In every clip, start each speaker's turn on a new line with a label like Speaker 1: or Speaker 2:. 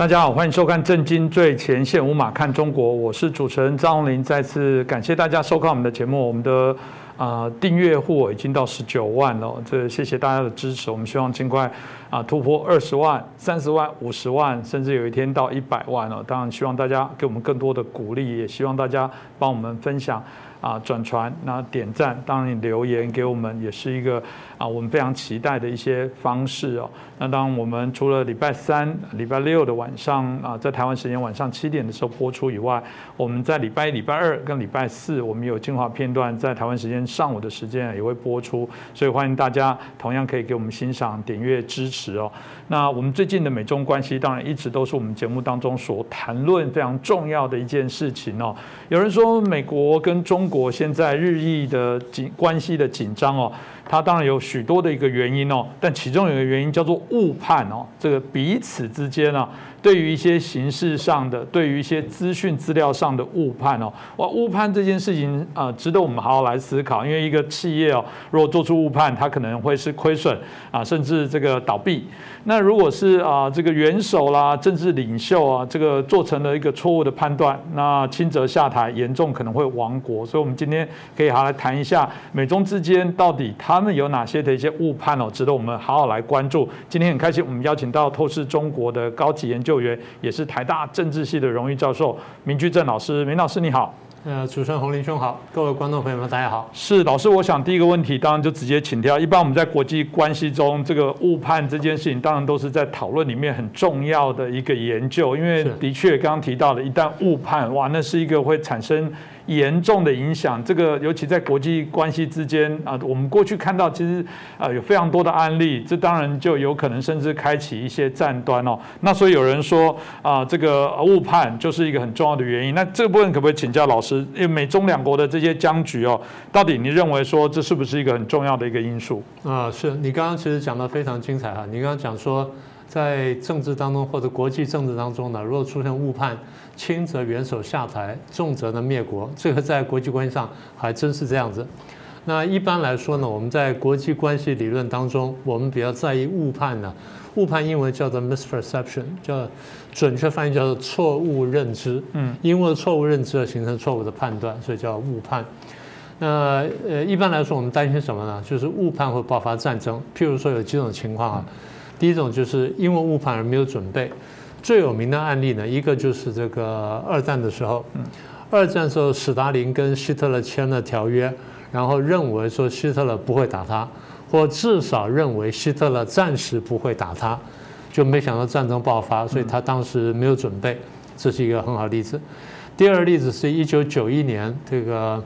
Speaker 1: 大家好，欢迎收看《震惊最前线》，无马看中国，我是主持人张宏林。再次感谢大家收看我们的节目，我们的啊订阅户已经到十九万了，这谢谢大家的支持。我们希望尽快啊突破二十万、三十万、五十万，甚至有一天到一百万了。当然，希望大家给我们更多的鼓励，也希望大家帮我们分享。啊，转传，那点赞，当然你留言给我们也是一个啊，我们非常期待的一些方式哦。那当，我们除了礼拜三、礼拜六的晚上啊，在台湾时间晚上七点的时候播出以外，我们在礼拜一、礼拜二跟礼拜四，我们有精华片段在台湾时间上午的时间也会播出，所以欢迎大家同样可以给我们欣赏、点阅、支持哦。那我们最近的美中关系，当然一直都是我们节目当中所谈论非常重要的一件事情哦。有人说，美国跟中国现在日益的紧关系的紧张哦，它当然有许多的一个原因哦，但其中有一个原因叫做误判哦，这个彼此之间呢。对于一些形式上的，对于一些资讯资料上的误判哦，哇，误判这件事情啊，值得我们好好来思考。因为一个企业哦，如果做出误判，它可能会是亏损啊，甚至这个倒闭。那如果是啊，这个元首啦、政治领袖啊，这个做成了一个错误的判断，那轻则下台，严重可能会亡国。所以，我们今天可以好好来谈一下美中之间到底他他们有哪些的一些误判哦，值得我们好好来关注。今天很开心，我们邀请到透视中国的高级研究。员也是台大政治系的荣誉教授明居正老师，明老师你好。
Speaker 2: 呃，主持人洪林兄好，各位观众朋友们大家好。
Speaker 1: 是老师，我想第一个问题当然就直接请教。一般我们在国际关系中，这个误判这件事情，当然都是在讨论里面很重要的一个研究，因为的确刚刚提到的，一旦误判，哇，那是一个会产生。严重的影响，这个尤其在国际关系之间啊，我们过去看到其实啊有非常多的案例，这当然就有可能甚至开启一些战端哦。那所以有人说啊，这个误判就是一个很重要的原因。那这部分可不可以请教老师？因为美中两国的这些僵局哦，到底你认为说这是不是一个很重要的一个因素？
Speaker 2: 啊，是你刚刚其实讲的非常精彩哈。你刚刚讲说。在政治当中或者国际政治当中呢，如果出现误判，轻则元首下台，重则呢灭国，这个在国际关系上还真是这样子。那一般来说呢，我们在国际关系理论当中，我们比较在意误判呢。误判英文叫做 misperception，叫准确翻译叫做错误认知。嗯，因为错误认知而形成错误的判断，所以叫误判。那呃，一般来说我们担心什么呢？就是误判会爆发战争。譬如说有几种情况啊。第一种就是因为误判而没有准备，最有名的案例呢，一个就是这个二战的时候，二战时候史达林跟希特勒签了条约，然后认为说希特勒不会打他，或至少认为希特勒暂时不会打他，就没想到战争爆发，所以他当时没有准备，这是一个很好的例子。第二个例子是一九九一年这个，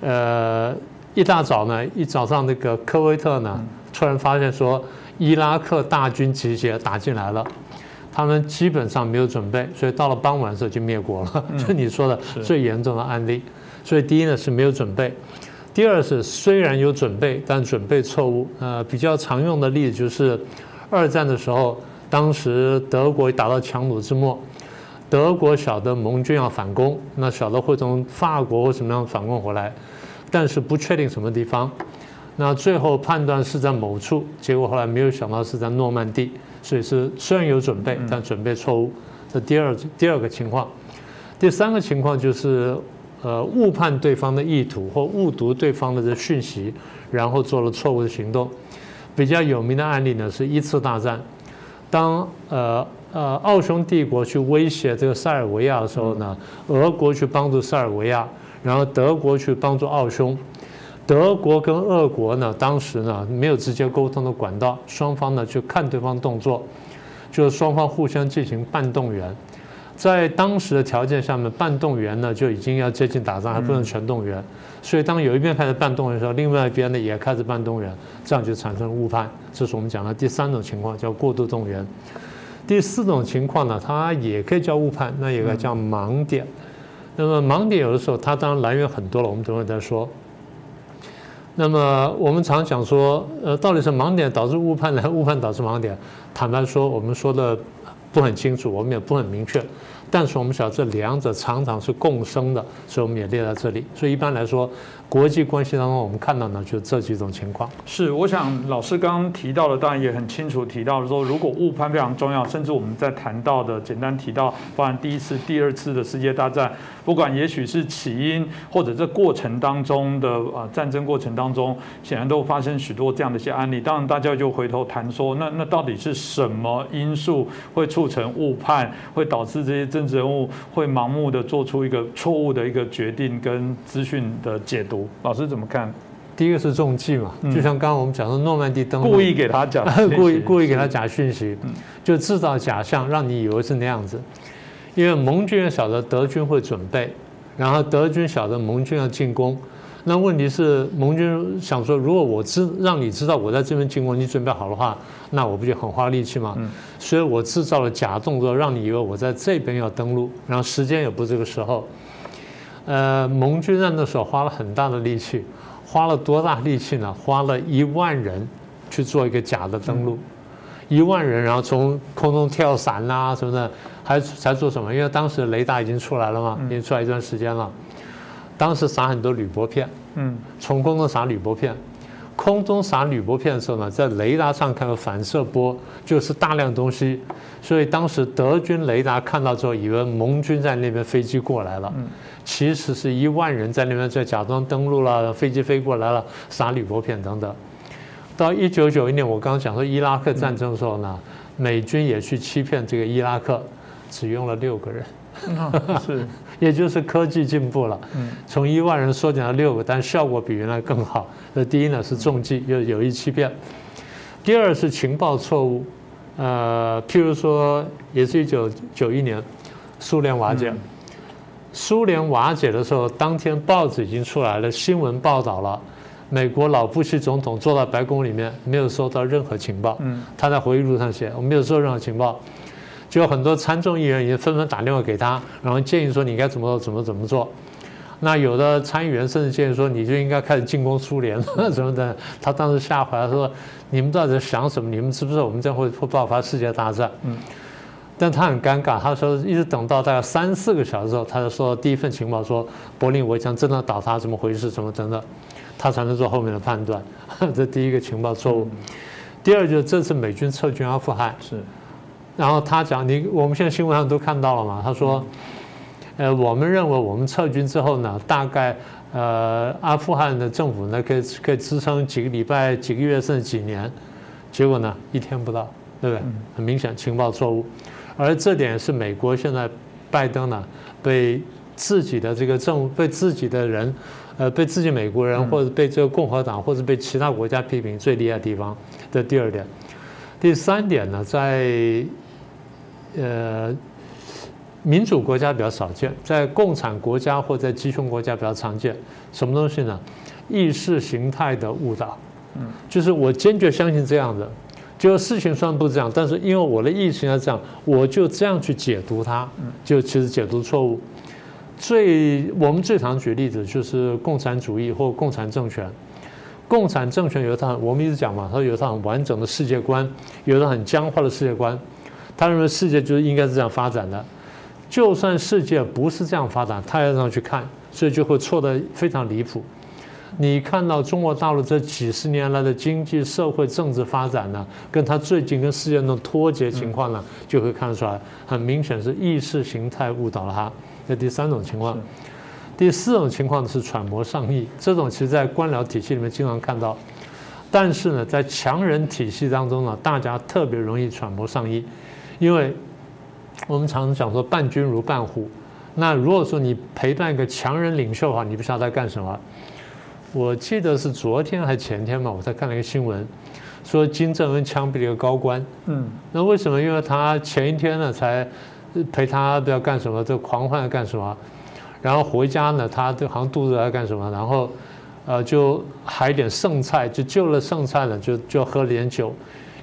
Speaker 2: 呃，一大早呢，一早上那个科威特呢，突然发现说。伊拉克大军集结打进来了，他们基本上没有准备，所以到了傍晚的时候就灭国了。就你说的最严重的案例。所以第一呢是没有准备，第二是虽然有准备，但准备错误。呃，比较常用的例子就是二战的时候，当时德国打到强弩之末，德国晓得盟军要反攻，那晓得会从法国或什么样反攻回来，但是不确定什么地方。那最后判断是在某处，结果后来没有想到是在诺曼底，所以是虽然有准备，但准备错误。这第二第二个情况，第三个情况就是，呃，误判对方的意图或误读对方的这讯息，然后做了错误的行动。比较有名的案例呢是一次大战，当呃呃奥匈帝国去威胁这个塞尔维亚的时候呢，俄国去帮助塞尔维亚，然后德国去帮助奥匈。德国跟俄国呢，当时呢没有直接沟通的管道，双方呢就看对方动作，就是双方互相进行半动员。在当时的条件下面，半动员呢就已经要接近打仗，还不能全动员。所以当有一边开始半动员的时候，另外一边呢也开始半动员，这样就产生误判。这是我们讲的第三种情况，叫过度动员。第四种情况呢，它也可以叫误判，那也可以叫盲点。那么盲点有的时候它当然来源很多了，我们等会再说。那么我们常讲说，呃，到底是盲点导致误判呢？误判导致盲点？坦白说，我们说的不很清楚，我们也不很明确。但是我们晓得这两者常常是共生的，所以我们也列在这里。所以一般来说，国际关系当中我们看到呢，就这几种情况。
Speaker 1: 是，我想老师刚刚提到的，当然也很清楚提到说，如果误判非常重要，甚至我们在谈到的简单提到，包含第一次、第二次的世界大战，不管也许是起因或者这过程当中的啊战争过程当中，显然都发生许多这样的一些案例。当然，大家就回头谈说，那那到底是什么因素会促成误判，会导致这些政治人物会盲目的做出一个错误的一个决定跟资讯的解读？老师怎么看？
Speaker 2: 第一个是中计嘛，就像刚刚我们讲的诺曼底登陆，
Speaker 1: 故意给他讲，
Speaker 2: 故意故意给他假讯息，就制造假象，让你以为是那样子。因为盟军晓得德军会准备，然后德军晓得盟军要进攻。那问题是，盟军想说，如果我知让你知道我在这边进攻，你准备好的话，那我不就很花力气吗？所以我制造了假动作，让你以为我在这边要登陆，然后时间也不是这个时候。呃，盟军在那时候花了很大的力气，花了多大力气呢？花了一万人去做一个假的登陆，一万人，然后从空中跳伞啊什么的，还才做什么？因为当时雷达已经出来了嘛，已经出来一段时间了。当时撒很多铝箔片，嗯，从空中撒铝箔片，空中撒铝箔片的时候呢，在雷达上看到反射波，就是大量东西，所以当时德军雷达看到之后，以为盟军在那边飞机过来了，其实是一万人在那边在假装登陆了，飞机飞过来了，撒铝箔片等等。到一九九一年，我刚刚讲说伊拉克战争的时候呢，美军也去欺骗这个伊拉克，只用了六个人。是，也就是科技进步了，从一万人缩减到六个，但效果比原来更好。那第一呢是中计，又有意欺骗；第二是情报错误，呃，譬如说，也是一九九一年，苏联瓦解，苏联瓦解的时候，当天报纸已经出来了，新闻报道了，美国老布希总统坐在白宫里面，没有收到任何情报。嗯，他在回忆录上写，我没有收到任何情报。就很多参众议员也纷纷打电话给他，然后建议说你该怎么怎么怎么做。那有的参议员甚至建议说你就应该开始进攻苏联 什么的。他当时吓坏了，说你们到底在想什么？你们知不知道我们将会会爆发世界大战？嗯。但他很尴尬，他说一直等到大概三四个小时之后，他就说第一份情报说柏林围墙真的倒塌，怎么回事？怎么等等，他才能做后面的判断。这第一个情报错误。第二就是这次美军撤军阿富汗
Speaker 1: 是。
Speaker 2: 然后他讲，你我们现在新闻上都看到了嘛？他说，呃，我们认为我们撤军之后呢，大概呃阿富汗的政府呢可以可以支撑几个礼拜、几个月甚至几年，结果呢一天不到，对不对？很明显情报错误，而这点是美国现在拜登呢被自己的这个政府被自己的人，呃被自己美国人或者被这个共和党或者被其他国家批评最厉害的地方的第二点，第三点呢在。呃，民主国家比较少见，在共产国家或在集权国家比较常见。什么东西呢？意识形态的误导。嗯，就是我坚决相信这样的，就事情虽然不这样，但是因为我的意识形态这样，我就这样去解读它，就其实解读错误。最我们最常举例子就是共产主义或共产政权。共产政权有一套，我们一直讲嘛，它有一套很完整的世界观，有一套很僵化的世界观。他认为世界就是应该是这样发展的，就算世界不是这样发展，他要这样去看，所以就会错得非常离谱。你看到中国大陆这几十年来的经济社会政治发展呢，跟他最近跟世界的脱节情况呢，就会看得出来，很明显是意识形态误导了他。这第三种情况，第四种情况是揣摩上意，这种其实在官僚体系里面经常看到，但是呢，在强人体系当中呢，大家特别容易揣摩上意。因为我们常常讲说伴君如伴虎，那如果说你陪伴一个强人领袖的话，你不知道在干什么。我记得是昨天还是前天嘛，我在看了一个新闻，说金正恩枪毙了一个高官。嗯，那为什么？因为他前一天呢才陪他不要干什么，就狂欢干什么，然后回家呢，他就好像肚子在干什么，然后呃就还一点剩菜，就救了剩菜呢，就就喝了点酒。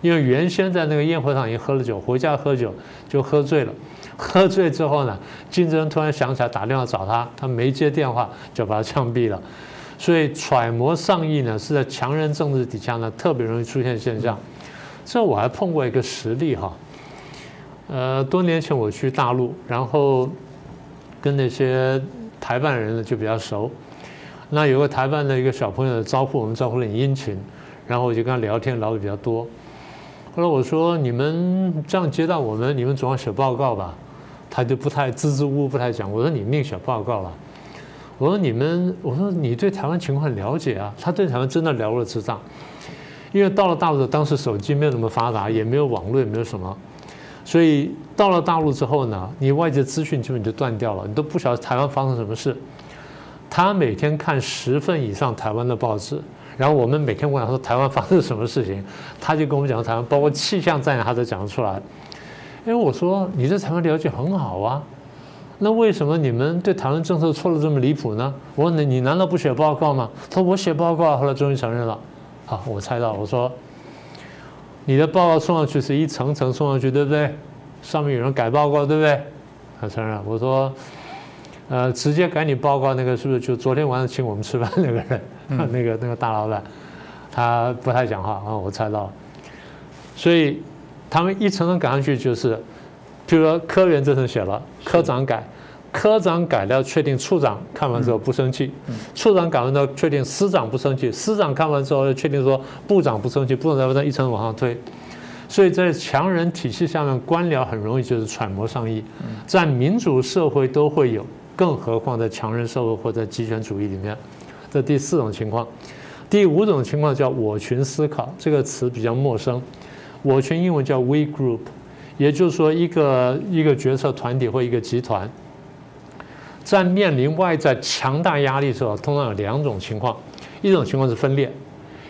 Speaker 2: 因为原先在那个宴会上已经喝了酒，回家喝酒就喝醉了。喝醉之后呢，金正恩突然想起来打电话找他，他没接电话，就把他枪毙了。所以揣摩上意呢，是在强人政治底下呢，特别容易出现现象。这我还碰过一个实例哈，呃，多年前我去大陆，然后跟那些台湾人呢就比较熟。那有个台湾的一个小朋友招呼我们，招呼的很殷勤，然后我就跟他聊天聊的比较多。后来我说：“你们这样接待我们，你们总要写报告吧？”他就不太支支吾吾，不太讲。我说：“你命写报告了。”我说：“你们，我说你对台湾情况了解啊？”他对台湾真的了如指掌。因为到了大陆的，当时手机没有那么发达，也没有网络，也没有什么，所以到了大陆之后呢，你外界资讯基本就断掉了，你都不晓得台湾发生什么事。他每天看十份以上台湾的报纸，然后我们每天问他说台湾发生什么事情，他就跟我们讲台湾，包括气象在哪，他都讲得出来。因为我说你对台湾了解很好啊，那为什么你们对台湾政策错的这么离谱呢？我问你，你难道不写报告吗？他说我写报告，后来终于承认了。好，我猜到，我说你的报告送上去是一层层送上去，对不对？上面有人改报告，对不对？他承认。我说，呃，直接改你报告那个是不是就昨天晚上请我们吃饭那个人？那个那个大老板，他不太讲话啊，我猜到。所以他们一层层赶上去，就是，比如说科员这层写了，科长改。科长改了，确定处长看完之后不生气；处长改完之后，确定司长不生气；司长看完之后，又确定说部长不生气。部长再一层往上推，所以在强人体系下面，官僚很容易就是揣摩上意。在民主社会都会有，更何况在强人社会或者集权主义里面，这第四种情况。第五种情况叫我群思考，这个词比较陌生。我群英文叫 we group，也就是说一个一个决策团体或一个集团。在面临外在强大压力的时候，通常有两种情况：一种情况是分裂，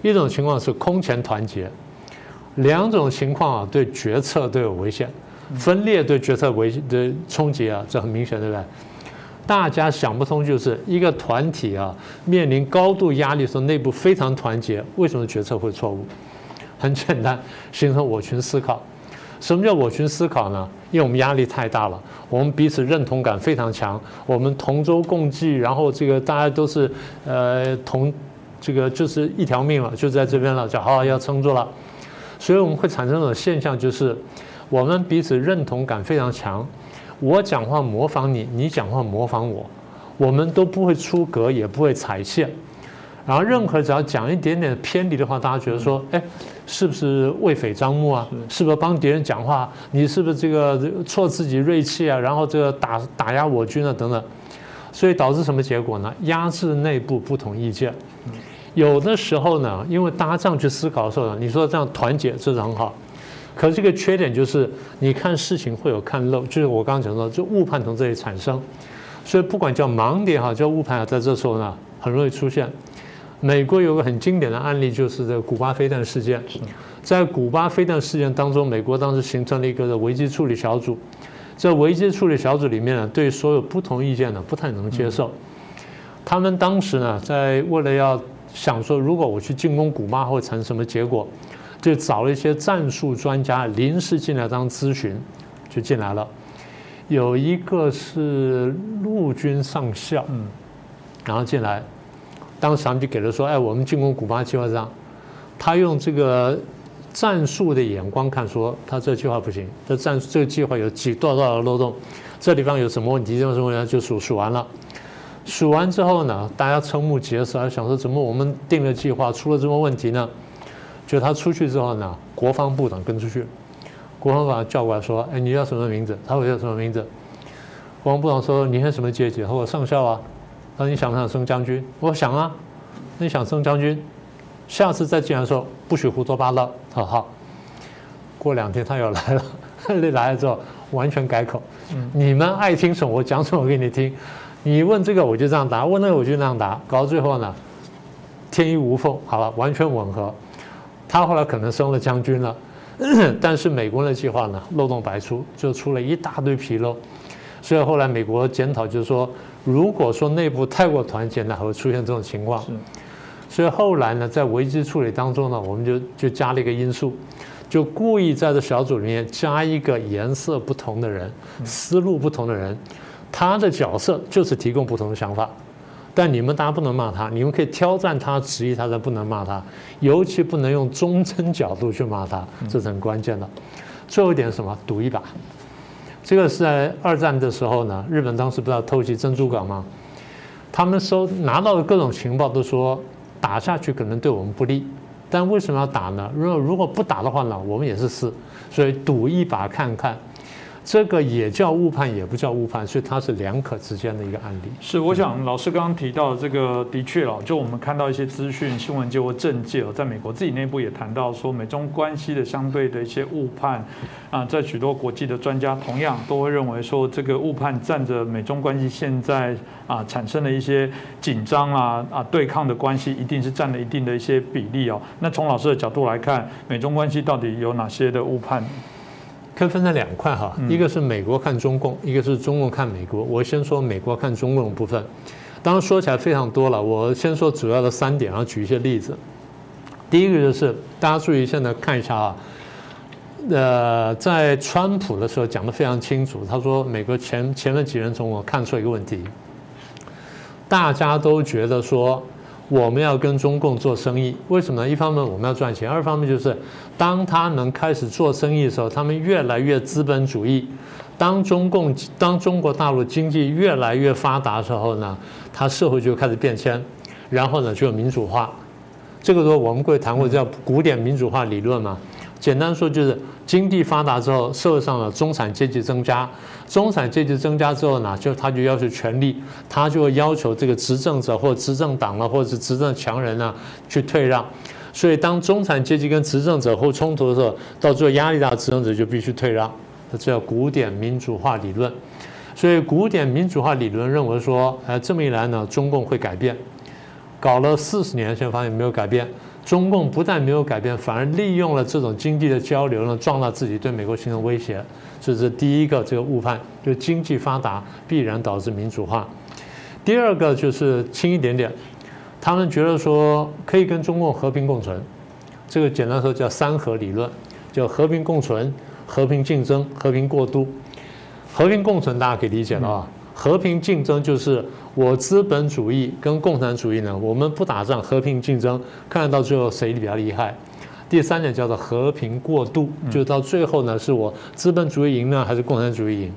Speaker 2: 一种情况是空前团结。两种情况啊，对决策都有危险。分裂对决策危的冲击啊，这很明显，对不对？大家想不通，就是一个团体啊，面临高度压力的时候，内部非常团结，为什么决策会错误？很简单，形成我群思考。什么叫我群思考呢？因为我们压力太大了，我们彼此认同感非常强，我们同舟共济，然后这个大家都是呃同这个就是一条命了，就在这边了，就好好要撑住了。所以我们会产生一种现象，就是我们彼此认同感非常强。我讲话模仿你，你讲话模仿我，我们都不会出格，也不会踩线。然后任何只要讲一点点偏离的话，大家觉得说，哎。是不是为匪张目啊？是不是帮敌人讲话？你是不是这个挫自己锐气啊？然后这个打打压我军啊等等，所以导致什么结果呢？压制内部不同意见。有的时候呢，因为大家这样去思考的时候呢，你说这样团结这是很好，可是这个缺点就是你看事情会有看漏，就是我刚刚讲到，就误判从这里产生。所以不管叫盲点哈，叫误判啊，在这时候呢，很容易出现。美国有个很经典的案例，就是这个古巴飞弹事件。在古巴飞弹事件当中，美国当时形成了一个危机处理小组。在危机处理小组里面呢，对所有不同意见呢不太能接受。他们当时呢，在为了要想说，如果我去进攻古巴会产生什么结果，就找了一些战术专家临时进来当咨询，就进来了。有一个是陆军上校，嗯，然后进来。当时他们就给了说，哎，我们进攻古巴计划上，他用这个战术的眼光看，说他这个计划不行，这战这个计划有几多少多少漏洞，这地方有什么问题，这什么问题就数数完了。数完之后呢，大家瞠目结舌，想说怎么我们定了计划出了这么问题呢？就他出去之后呢，国防部长跟出去，国防部长叫过来说，哎，你叫什么名字？他说叫什么名字？国防部长说你是什么阶级？他说上校啊。那你想不想升将军？我想啊。那你想升将军，下次再进来的时候不许胡说八道。好好。过两天他又来了，你来了之后完全改口。你们爱听什么我讲什么给你听。你问这个我就这样答，问那个我就那样答，搞到最后呢，天衣无缝，好了，完全吻合。他后来可能升了将军了，但是美国的计划呢漏洞百出，就出了一大堆纰漏。所以后来美国检讨就是说。如果说内部太过团结呢，还会出现这种情况。所以后来呢，在危机处理当中呢，我们就就加了一个因素，就故意在这小组里面加一个颜色不同的人、思路不同的人，他的角色就是提供不同的想法。但你们大家不能骂他，你们可以挑战他、质疑他，但不能骂他，尤其不能用忠贞角度去骂他，这是很关键的。最后一点是什么？赌一把。这个是在二战的时候呢，日本当时不是要偷袭珍珠港吗？他们收拿到的各种情报都说打下去可能对我们不利，但为什么要打呢？如果如果不打的话呢，我们也是死，所以赌一把看看。这个也叫误判，也不叫误判，所以它是两可之间的一个案例。
Speaker 1: 是，我想老师刚刚提到这个，的确哦，就我们看到一些资讯、新闻界或政界哦，在美国自己内部也谈到说，美中关系的相对的一些误判啊，在许多国际的专家同样都会认为说，这个误判占着美中关系现在啊产生的一些紧张啊啊对抗的关系，一定是占了一定的一些比例哦。那从老师的角度来看，美中关系到底有哪些的误判？
Speaker 2: 可以分成两块哈，一个是美国看中共，一个是中共看美国。我先说美国看中共的部分，当然说起来非常多了。我先说主要的三点，然后举一些例子。第一个就是大家注意，现在看一下啊，呃，在川普的时候讲的非常清楚，他说美国前前面几任总统看错一个问题，大家都觉得说。我们要跟中共做生意，为什么呢？一方面我们要赚钱，二方面就是当他们开始做生意的时候，他们越来越资本主义。当中共当中国大陆经济越来越发达的时候呢，它社会就开始变迁，然后呢就有民主化。这个时候我们会谈过叫古典民主化理论嘛。简单说就是经济发达之后，社会上的中产阶级增加，中产阶级增加之后呢，就他就要求权力，他就会要求这个执政者或执政党啊，或者是执政强人呢去退让。所以当中产阶级跟执政者或冲突的时候，到最后压力大，执政者就必须退让。这叫古典民主化理论。所以古典民主化理论认为说，呃，这么一来呢，中共会改变。搞了四十年，现在发现没有改变。中共不但没有改变，反而利用了这种经济的交流呢，壮大自己对美国形成威胁。这是第一个这个误判，就经济发达必然导致民主化。第二个就是轻一点点，他们觉得说可以跟中共和平共存，这个简单说叫三和理论，叫和平共存、和平竞争、和平过渡。和平共存大家可以理解了啊。和平竞争就是我资本主义跟共产主义呢，我们不打仗，和平竞争，看到最后谁比较厉害。第三点叫做和平过渡，就是到最后呢，是我资本主义赢呢，还是共产主义赢？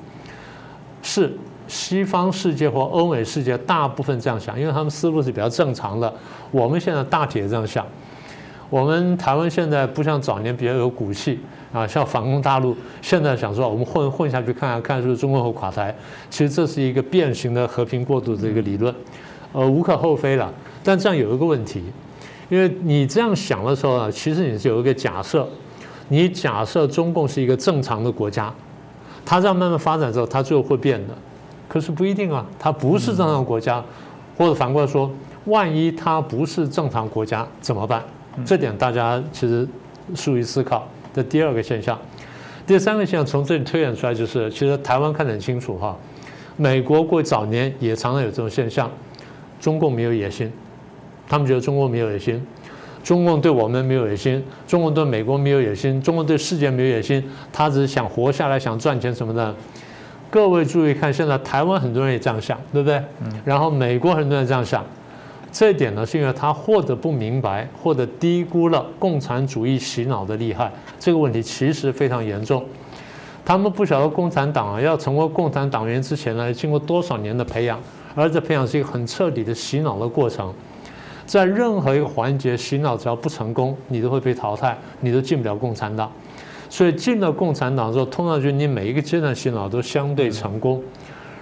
Speaker 2: 是西方世界或欧美世界大部分这样想，因为他们思路是比较正常的。我们现在大体也这样想。我们台湾现在不像早年比较有骨气。啊，像反攻大陆，现在想说我们混混下去看看，看是不是中国会垮台？其实这是一个变形的和平过渡的一个理论，呃，无可厚非了。但这样有一个问题，因为你这样想的时候呢，其实你是有一个假设，你假设中共是一个正常的国家，它这样慢慢发展之后，它最后会变的。可是不一定啊，它不是正常国家，或者反过来说，万一它不是正常国家怎么办？这点大家其实疏于思考。这第二个现象，第三个现象从这里推演出来就是，其实台湾看得很清楚哈，美国过早年也常常有这种现象，中共没有野心，他们觉得中共没有野心，中共对我们没有野心，中共对美国没有野心，中共对世界没有野心，他只是想活下来，想赚钱什么的。各位注意看，现在台湾很多人也这样想，对不对？嗯。然后美国很多人这样想。这一点呢，是因为他或者不明白，或者低估了共产主义洗脑的厉害。这个问题其实非常严重。他们不晓得共产党啊，要成为共产党员之前呢，经过多少年的培养，而这培养是一个很彻底的洗脑的过程。在任何一个环节洗脑，只要不成功，你都会被淘汰，你都进不了共产党。所以进了共产党之后，通常就你每一个阶段洗脑都相对成功。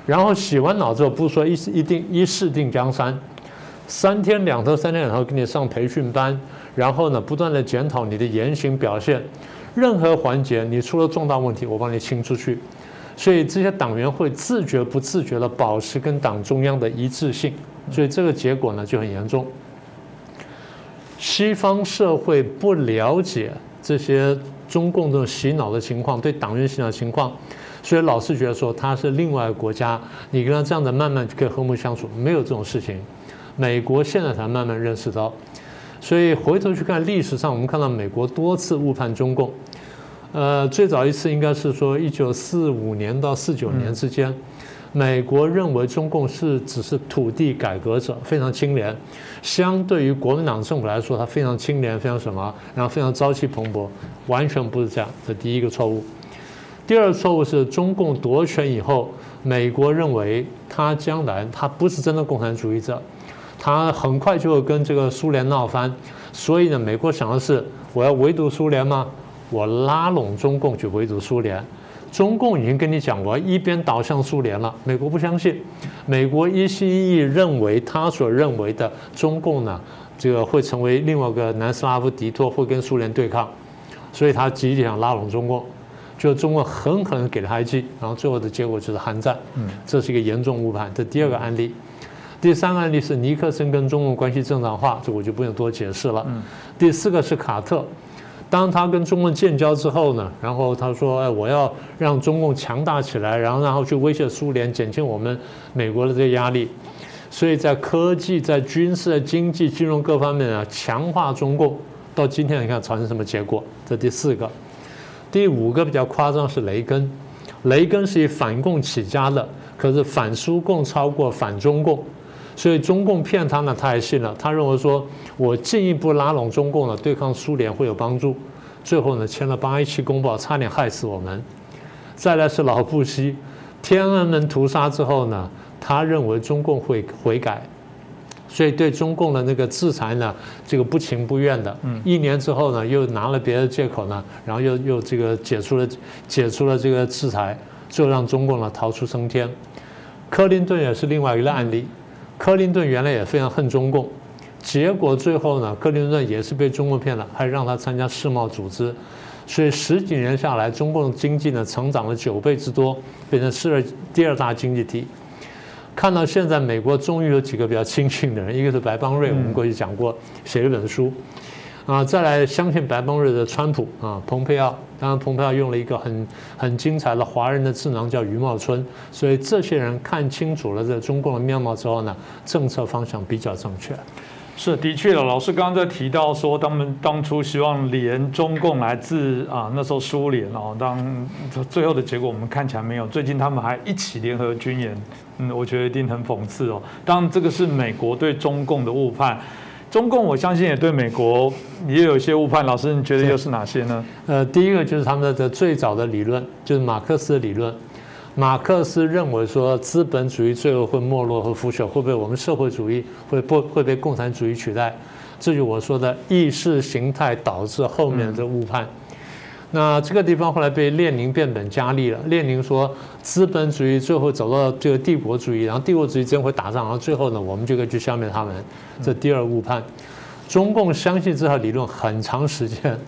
Speaker 2: 然后洗完脑之后，不是说一一定一试定江山。三天两头，三天两头给你上培训班，然后呢，不断的检讨你的言行表现，任何环节你出了重大问题，我帮你清出去。所以这些党员会自觉不自觉的保持跟党中央的一致性，所以这个结果呢就很严重。西方社会不了解这些中共这种洗脑的情况，对党员洗脑的情况，所以老是觉得说他是另外一个国家，你跟他这样的慢慢可以和睦相处，没有这种事情。美国现在才慢慢认识到，所以回头去看历史上，我们看到美国多次误判中共。呃，最早一次应该是说一九四五年到四九年之间，美国认为中共是只是土地改革者，非常清廉。相对于国民党政府来说，它非常清廉，非常什么，然后非常朝气蓬勃，完全不是这样。这第一个错误。第二个错误是中共夺权以后，美国认为他将来他不是真的共产主义者，他很快就会跟这个苏联闹翻，所以呢，美国想的是我要围堵苏联吗？我拉拢中共去围堵苏联。中共已经跟你讲，过一边倒向苏联了。美国不相信，美国一心一意认为他所认为的中共呢，这个会成为另外一个南斯拉夫敌托，会跟苏联对抗，所以他极力想拉拢中共。就中共狠狠地给了他一击，然后最后的结果就是寒战。嗯，这是一个严重误判。这第二个案例，第三个案例是尼克森跟中共关系正常化，这我就不用多解释了。嗯，第四个是卡特。当他跟中共建交之后呢，然后他说：“哎，我要让中共强大起来，然后然后去威胁苏联，减轻我们美国的这个压力。所以在科技、在军事、经济、金融各方面啊，强化中共。到今天你看产生什么结果？这第四个，第五个比较夸张是雷根。雷根是以反共起家的，可是反苏共超过反中共。”所以中共骗他呢，他还信了。他认为说，我进一步拉拢中共呢，对抗苏联会有帮助。最后呢，签了八一七公报，差点害死我们。再来是老布希，天安门屠杀之后呢，他认为中共会悔改，所以对中共的那个制裁呢，这个不情不愿的。一年之后呢，又拿了别的借口呢，然后又又这个解除了解除了这个制裁，就让中共呢逃出升天。克林顿也是另外一个案例。克林顿原来也非常恨中共，结果最后呢，克林顿也是被中共骗了，还让他参加世贸组织，所以十几年下来，中共经济呢成长了九倍之多，变成世界第二大经济体。看到现在，美国终于有几个比较清醒的人，一个是白邦瑞，我们过去讲过，写了一本书。啊，再来相信白邦瑞的川普啊，蓬佩奥，当然蓬佩奥用了一个很很精彩的华人的智囊叫余茂春，所以这些人看清楚了这中共的面貌之后呢，政策方向比较正确。
Speaker 1: 是的确的，老师刚刚在提到说，他们当初希望连中共来自啊那时候苏联哦，当最后的结果我们看起来没有，最近他们还一起联合军演，嗯，我觉得一定很讽刺哦。当然这个是美国对中共的误判。中共我相信也对美国也有一些误判，老师你觉得又是哪些呢？
Speaker 2: 呃，第一个就是他们的最早的理论，就是马克思的理论。马克思认为说，资本主义最后会没落和腐朽，会被我们社会主义会不会被共产主义取代？这就我说的意识形态导致后面的误判。那这个地方后来被列宁变本加厉了。列宁说，资本主义最后走到这个帝国主义，然后帝国主义真会打仗，然后最后呢，我们就可以去消灭他们。这第二误判，中共相信这套理论很长时间，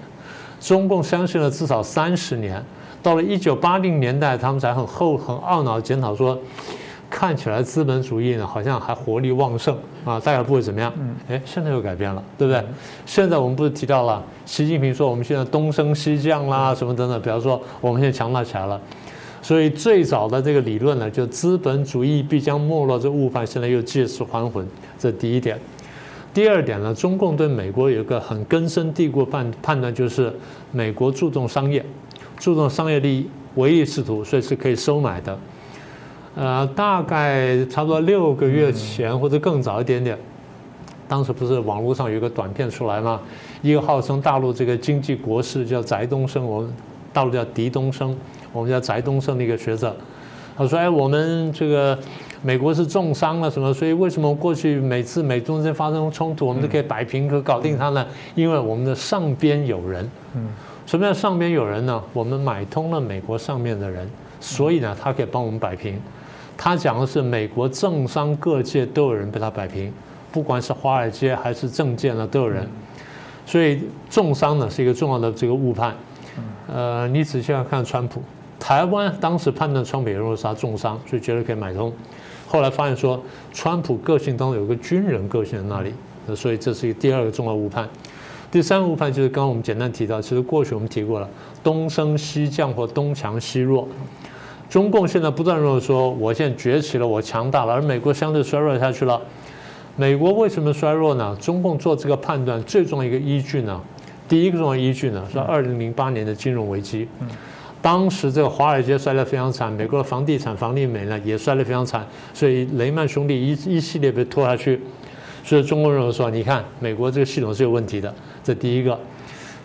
Speaker 2: 中共相信了至少三十年，到了一九八零年代，他们才很后很懊恼检讨说。看起来资本主义呢，好像还活力旺盛啊，大概不会怎么样。嗯，哎，现在又改变了，对不对？现在我们不是提到了习近平说我们现在东升西降啦，什么等等，比方说我们现在强大起来了。所以最早的这个理论呢，就资本主义必将没落这误判，现在又借尸还魂。这第一点。第二点呢，中共对美国有一个很根深蒂固判判断，就是美国注重商业，注重商业利益，唯利是图，所以是可以收买的。呃，大概差不多六个月前或者更早一点点，当时不是网络上有一个短片出来吗？一个号称大陆这个经济国师叫翟东升，我们大陆叫狄东升，我们叫翟东升的一个学者，他说：“哎，我们这个美国是重伤了什么？所以为什么过去每次美中之间发生冲突，我们都可以摆平和搞定它呢？因为我们的上边有人。嗯，什么叫上边有人呢？我们买通了美国上面的人，所以呢，他可以帮我们摆平。”他讲的是美国政商各界都有人被他摆平，不管是华尔街还是政界呢都有人，所以重伤呢是一个重要的这个误判。呃，你仔细看川普，台湾当时判断川普认为是他重伤，所以觉得可以买通，后来发现说川普个性当中有个军人个性在那里，所以这是一个第二个重要误判。第三个误判就是刚刚我们简单提到，其实过去我们提过了，东升西降或东强西弱。中共现在不断认为说，我现在崛起了，我强大了，而美国相对衰弱下去了。美国为什么衰弱呢？中共做这个判断最重要一个依据呢？第一个重要依据呢是二零零八年的金融危机。当时这个华尔街摔得非常惨，美国的房地产、房地美呢也摔得非常惨，所以雷曼兄弟一一系列被拖下去。所以中共认为说，你看美国这个系统是有问题的，这第一个。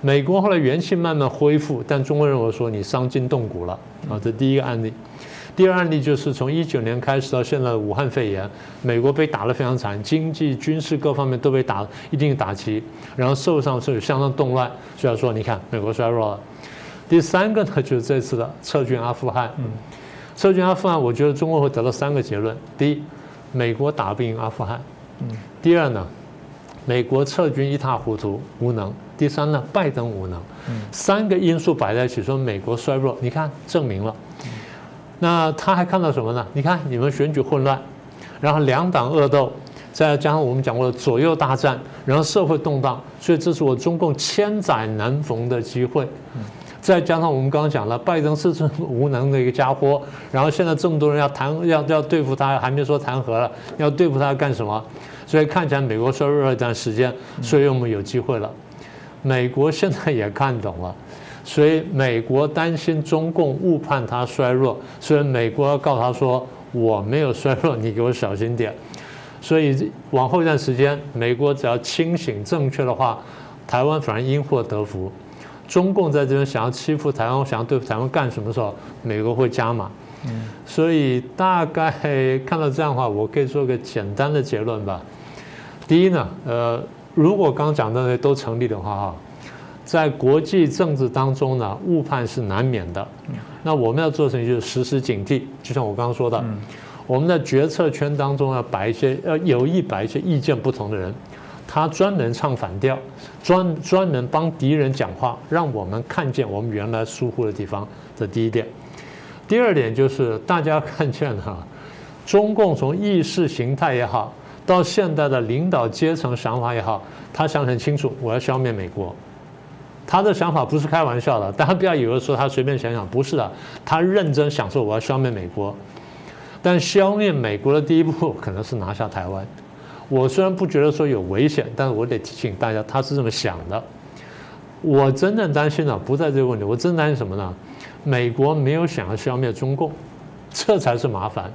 Speaker 2: 美国后来元气慢慢恢复，但中国认为说你伤筋动骨了啊，这第一个案例。第二案例就是从一九年开始到现在的武汉肺炎，美国被打得非常惨，经济、军事各方面都被打一定打击，然后社会上是相当动乱。所以说，你看美国衰弱了。第三个呢，就是这次的撤军阿富汗。嗯，撤军阿富汗，我觉得中国会得到三个结论：第一，美国打不赢阿富汗；嗯，第二呢，美国撤军一塌糊涂无能；第三呢，拜登无能。嗯，三个因素摆在一起，说美国衰弱，你看证明了。那他还看到什么呢？你看你们选举混乱，然后两党恶斗，再加上我们讲过的左右大战，然后社会动荡，所以这是我中共千载难逢的机会。再加上我们刚刚讲了，拜登是这么无能的一个家伙，然后现在这么多人要谈要要对付他，还没说谈和了，要对付他干什么？所以看起来美国衰弱了一段时间，所以我们有机会了。美国现在也看懂了。所以美国担心中共误判它衰弱，所以美国要告他说我没有衰弱，你给我小心点。所以往后一段时间，美国只要清醒正确的话，台湾反而因祸得福。中共在这边想要欺负台湾，想要对台湾干什么时候，美国会加码。所以大概看到这样的话，我可以做个简单的结论吧。第一呢，呃，如果刚讲的那些都成立的话，哈。在国际政治当中呢，误判是难免的。那我们要做成就是时时警惕，就像我刚刚说的，我们在决策圈当中要摆一些，要有意摆一些意见不同的人，他专门唱反调，专专门帮敌人讲话，让我们看见我们原来疏忽的地方。这第一点。第二点就是大家看见哈，中共从意识形态也好，到现在的领导阶层想法也好，他想很清楚，我要消灭美国。他的想法不是开玩笑的，大家不要以为说他随便想想，不是的，他认真想说我要消灭美国，但消灭美国的第一步可能是拿下台湾。我虽然不觉得说有危险，但是我得提醒大家，他是这么想的。我真正担心的不在这个问题，我真担心什么呢？美国没有想要消灭中共，这才是麻烦。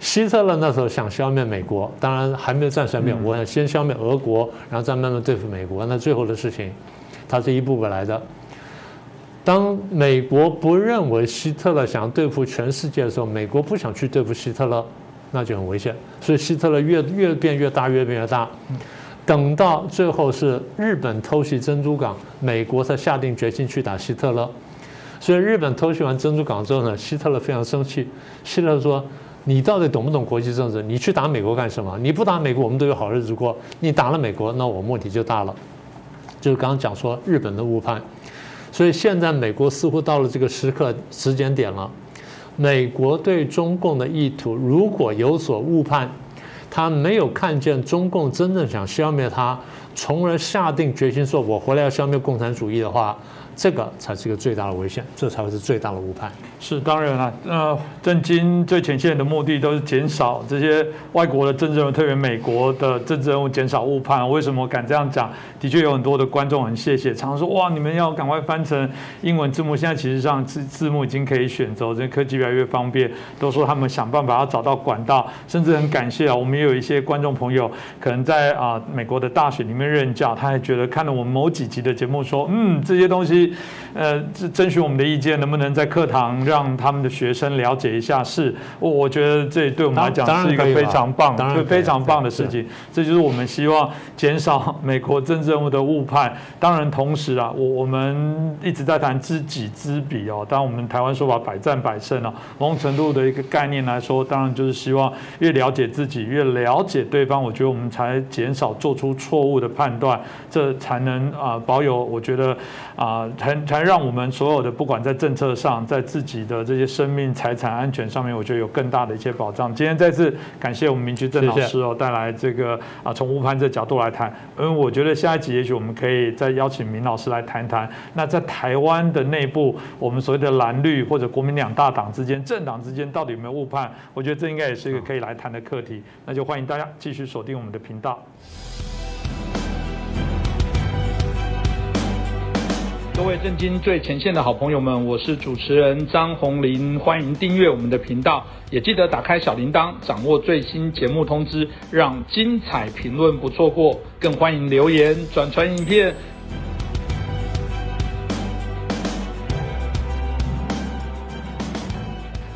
Speaker 2: 希特勒那时候想消灭美国，当然还没有战胜灭，我想先消灭俄国，然后再慢慢对付美国。那最后的事情。它是一步步来的。当美国不认为希特勒想对付全世界的时候，美国不想去对付希特勒，那就很危险。所以希特勒越越变越大，越变越大。等到最后是日本偷袭珍珠港，美国才下定决心去打希特勒。所以日本偷袭完珍珠港之后呢，希特勒非常生气。希特勒说：“你到底懂不懂国际政治？你去打美国干什么？你不打美国，我们都有好日子过。你打了美国，那我问题就大了。”就是刚刚讲说日本的误判，所以现在美国似乎到了这个时刻时间点了。美国对中共的意图如果有所误判，他没有看见中共真正想消灭他，从而下定决心说“我回来要消灭共产主义”的话。这个才是一个最大的危险，这才会是最大的误判。
Speaker 1: 是当然了，呃，震惊最前线的目的都是减少这些外国的政治人物，特别美国的政治人物减少误判。为什么敢这样讲？的确有很多的观众很谢谢，常说哇，你们要赶快翻成英文字幕。现在其实上字字幕已经可以选择，这科技越来越方便。都说他们想办法要找到管道，甚至很感谢啊，我们也有一些观众朋友可能在啊美国的大学里面任教，他还觉得看了我们某几集的节目，说嗯这些东西。呃，征询我们的意见，能不能在课堂让他们的学生了解一下？是，我我觉得这对我们来讲是一个非常棒、非常棒的事情。这就是我们希望减少美国政治人物的误判。当然，同时啊，我我们一直在谈知己知彼哦。当然，我们台湾说法百战百胜啊，某种程度的一个概念来说，当然就是希望越了解自己，越了解对方。我觉得我们才减少做出错误的判断，这才能啊保有。我觉得啊。才才让我们所有的不管在政策上，在自己的这些生命财产安全上面，我觉得有更大的一些保障。今天再次感谢我们明居正老师哦，带来这个啊从误判这角度来谈。因为我觉得下一集也许我们可以再邀请明老师来谈谈。那在台湾的内部，我们所谓的蓝绿或者国民两大党之间，政党之间到底有没有误判？我觉得这应该也是一个可以来谈的课题。那就欢迎大家继续锁定我们的频道。各位震惊最前线的好朋友们，我是主持人张红林，欢迎订阅我们的频道，也记得打开小铃铛，掌握最新节目通知，让精彩评论不错过，更欢迎留言转传影片。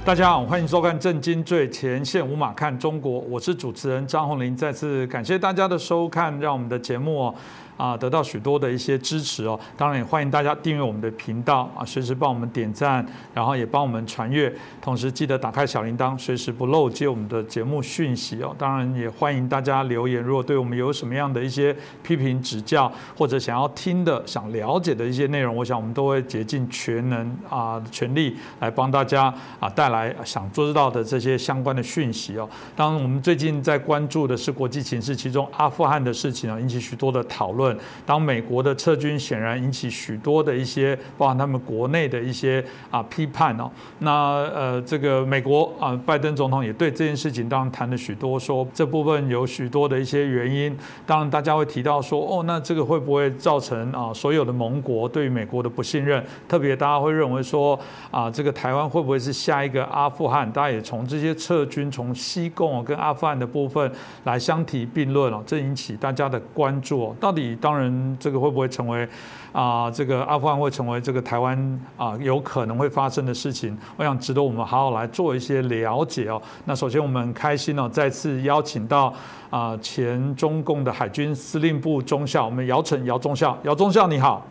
Speaker 1: 大家好，欢迎收看《震惊最前线》，五马看中国，我是主持人张红林，再次感谢大家的收看，让我们的节目啊，得到许多的一些支持哦，当然也欢迎大家订阅我们的频道啊，随时帮我们点赞，然后也帮我们传阅，同时记得打开小铃铛，随时不漏接我们的节目讯息哦。当然也欢迎大家留言，如果对我们有什么样的一些批评指教，或者想要听的、想了解的一些内容，我想我们都会竭尽全能啊，全力来帮大家啊带来想知道的这些相关的讯息哦。当然，我们最近在关注的是国际形势，其中阿富汗的事情啊，引起许多的讨论。当美国的撤军显然引起许多的一些，包含他们国内的一些啊批判哦。那呃，这个美国啊，拜登总统也对这件事情当然谈了许多，说这部分有许多的一些原因。当然，大家会提到说，哦，那这个会不会造成啊所有的盟国对于美国的不信任？特别大家会认为说，啊，这个台湾会不会是下一个阿富汗？大家也从这些撤军、从西贡跟阿富汗的部分来相提并论哦，这引起大家的关注哦。到底？当然，这个会不会成为啊？这个阿富汗会成为这个台湾啊有可能会发生的事情？我想值得我们好好来做一些了解哦。那首先，我们开心哦，再次邀请到啊前中共的海军司令部中校，我们姚晨姚中校，姚中校你好。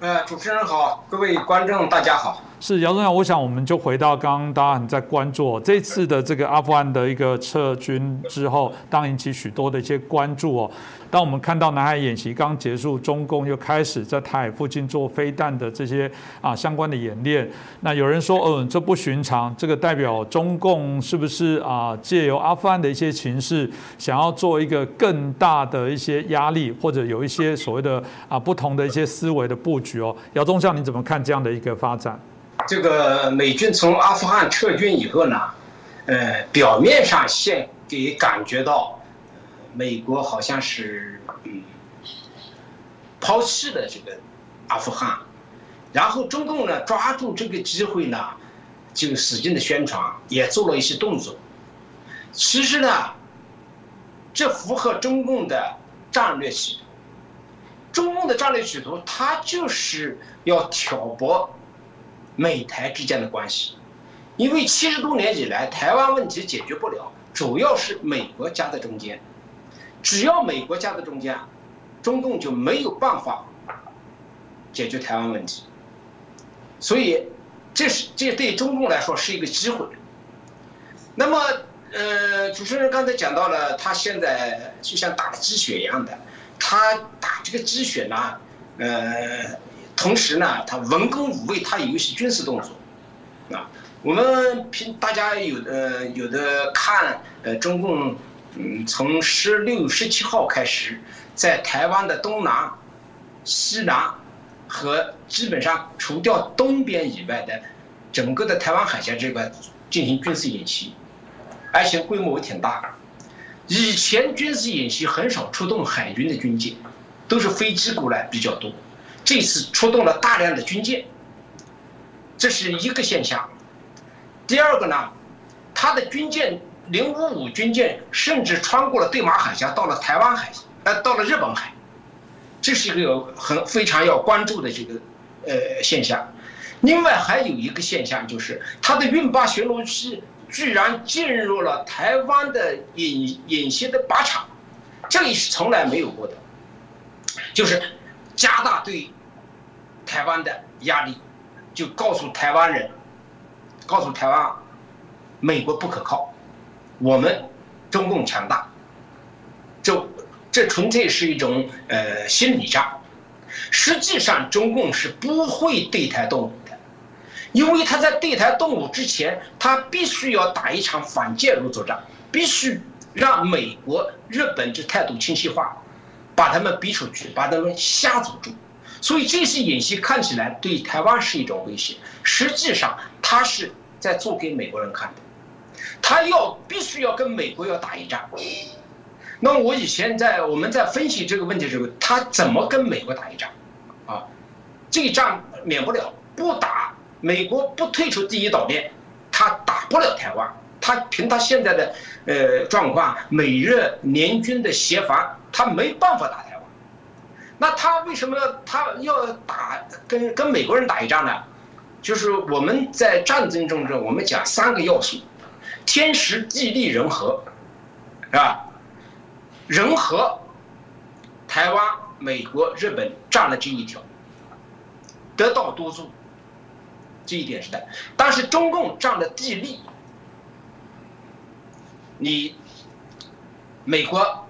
Speaker 3: 呃，主持人好，各位观众大家好。
Speaker 1: 是姚中校，我想我们就回到刚刚大家很在关注这次的这个阿富汗的一个撤军之后，当引起许多的一些关注哦。当我们看到南海演习刚结束，中共又开始在台海附近做飞弹的这些啊相关的演练，那有人说，嗯，这不寻常，这个代表中共是不是啊借由阿富汗的一些情势，想要做一个更大的一些压力，或者有一些所谓的啊不同的一些思维的布局哦？姚中校，你怎么看这样的一个发展？
Speaker 3: 这个美军从阿富汗撤军以后呢，呃，表面上现给感觉到。美国好像是嗯抛弃了这个阿富汗，然后中共呢抓住这个机会呢，就使劲的宣传，也做了一些动作。其实呢，这符合中共的战略企图。中共的战略企图，它就是要挑拨美台之间的关系，因为七十多年以来，台湾问题解决不了，主要是美国夹在中间。只要美国夹在中间，中共就没有办法解决台湾问题。所以，这是这对中共来说是一个机会。那么，呃，主持人刚才讲到了，他现在就像打了鸡血一样的，他打这个鸡血呢，呃，同时呢，他文攻武卫，他有一些军事动作。啊，我们平大家有的有的看，呃，中共。嗯，从十六、十七号开始，在台湾的东南、西南和基本上除掉东边以外的整个的台湾海峡这块进行军事演习，而且规模也挺大。以前军事演习很少出动海军的军舰，都是飞机过来比较多。这次出动了大量的军舰，这是一个现象。第二个呢，他的军舰。零五五军舰甚至穿过了对马海峡，到了台湾海峡，呃，到了日本海，这是一个很非常要关注的这个呃现象。另外还有一个现象就是，它的运八巡逻机居然进入了台湾的演演习的靶场，这里是从来没有过的，就是加大对台湾的压力，就告诉台湾人，告诉台湾，美国不可靠。我们中共强大，这这纯粹是一种呃心理战。实际上，中共是不会对台动武的，因为他在对台动武之前，他必须要打一场反介入作战，必须让美国、日本这态度清晰化，把他们逼出去，把他们吓走住。所以这些演习看起来对台湾是一种威胁，实际上他是在做给美国人看的。他要必须要跟美国要打一仗，那么我以前在我们在分析这个问题的时候，他怎么跟美国打一仗？啊，这一仗免不了不打，美国不退出第一岛链，他打不了台湾。他凭他现在的呃状况，美日联军的协防，他没办法打台湾。那他为什么他要打跟跟美国人打一仗呢？就是我们在战争中中，我们讲三个要素：天时、地利、人和，是吧？人和，台湾、美国、日本占了这一条，得道多助，这一点是的。但是中共占了地利，你美国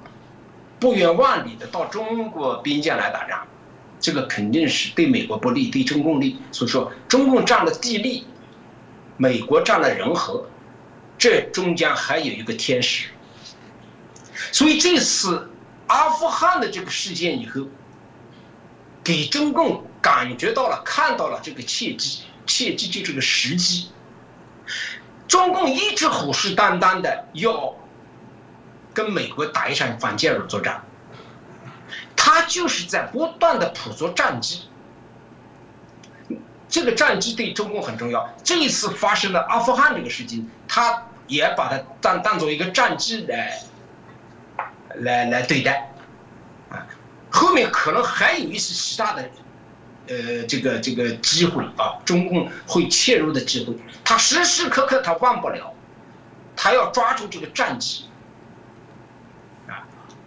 Speaker 3: 不远万里的到中国边界来打仗。这个肯定是对美国不利，对中共利。所以说，中共占了地利，美国占了人和，这中间还有一个天时。所以这次阿富汗的这个事件以后，给中共感觉到了、看到了这个契机，契机就这个时机。中共一直虎视眈眈的要跟美国打一场反介入作战。他就是在不断的捕捉战机，这个战机对中共很重要。这一次发生的阿富汗这个事情，他也把它当当做一个战机来，来来对待，啊，后面可能还有一些其他的，呃，这个这个机会啊，中共会切入的机会，他时时刻刻他忘不了，他要抓住这个战机。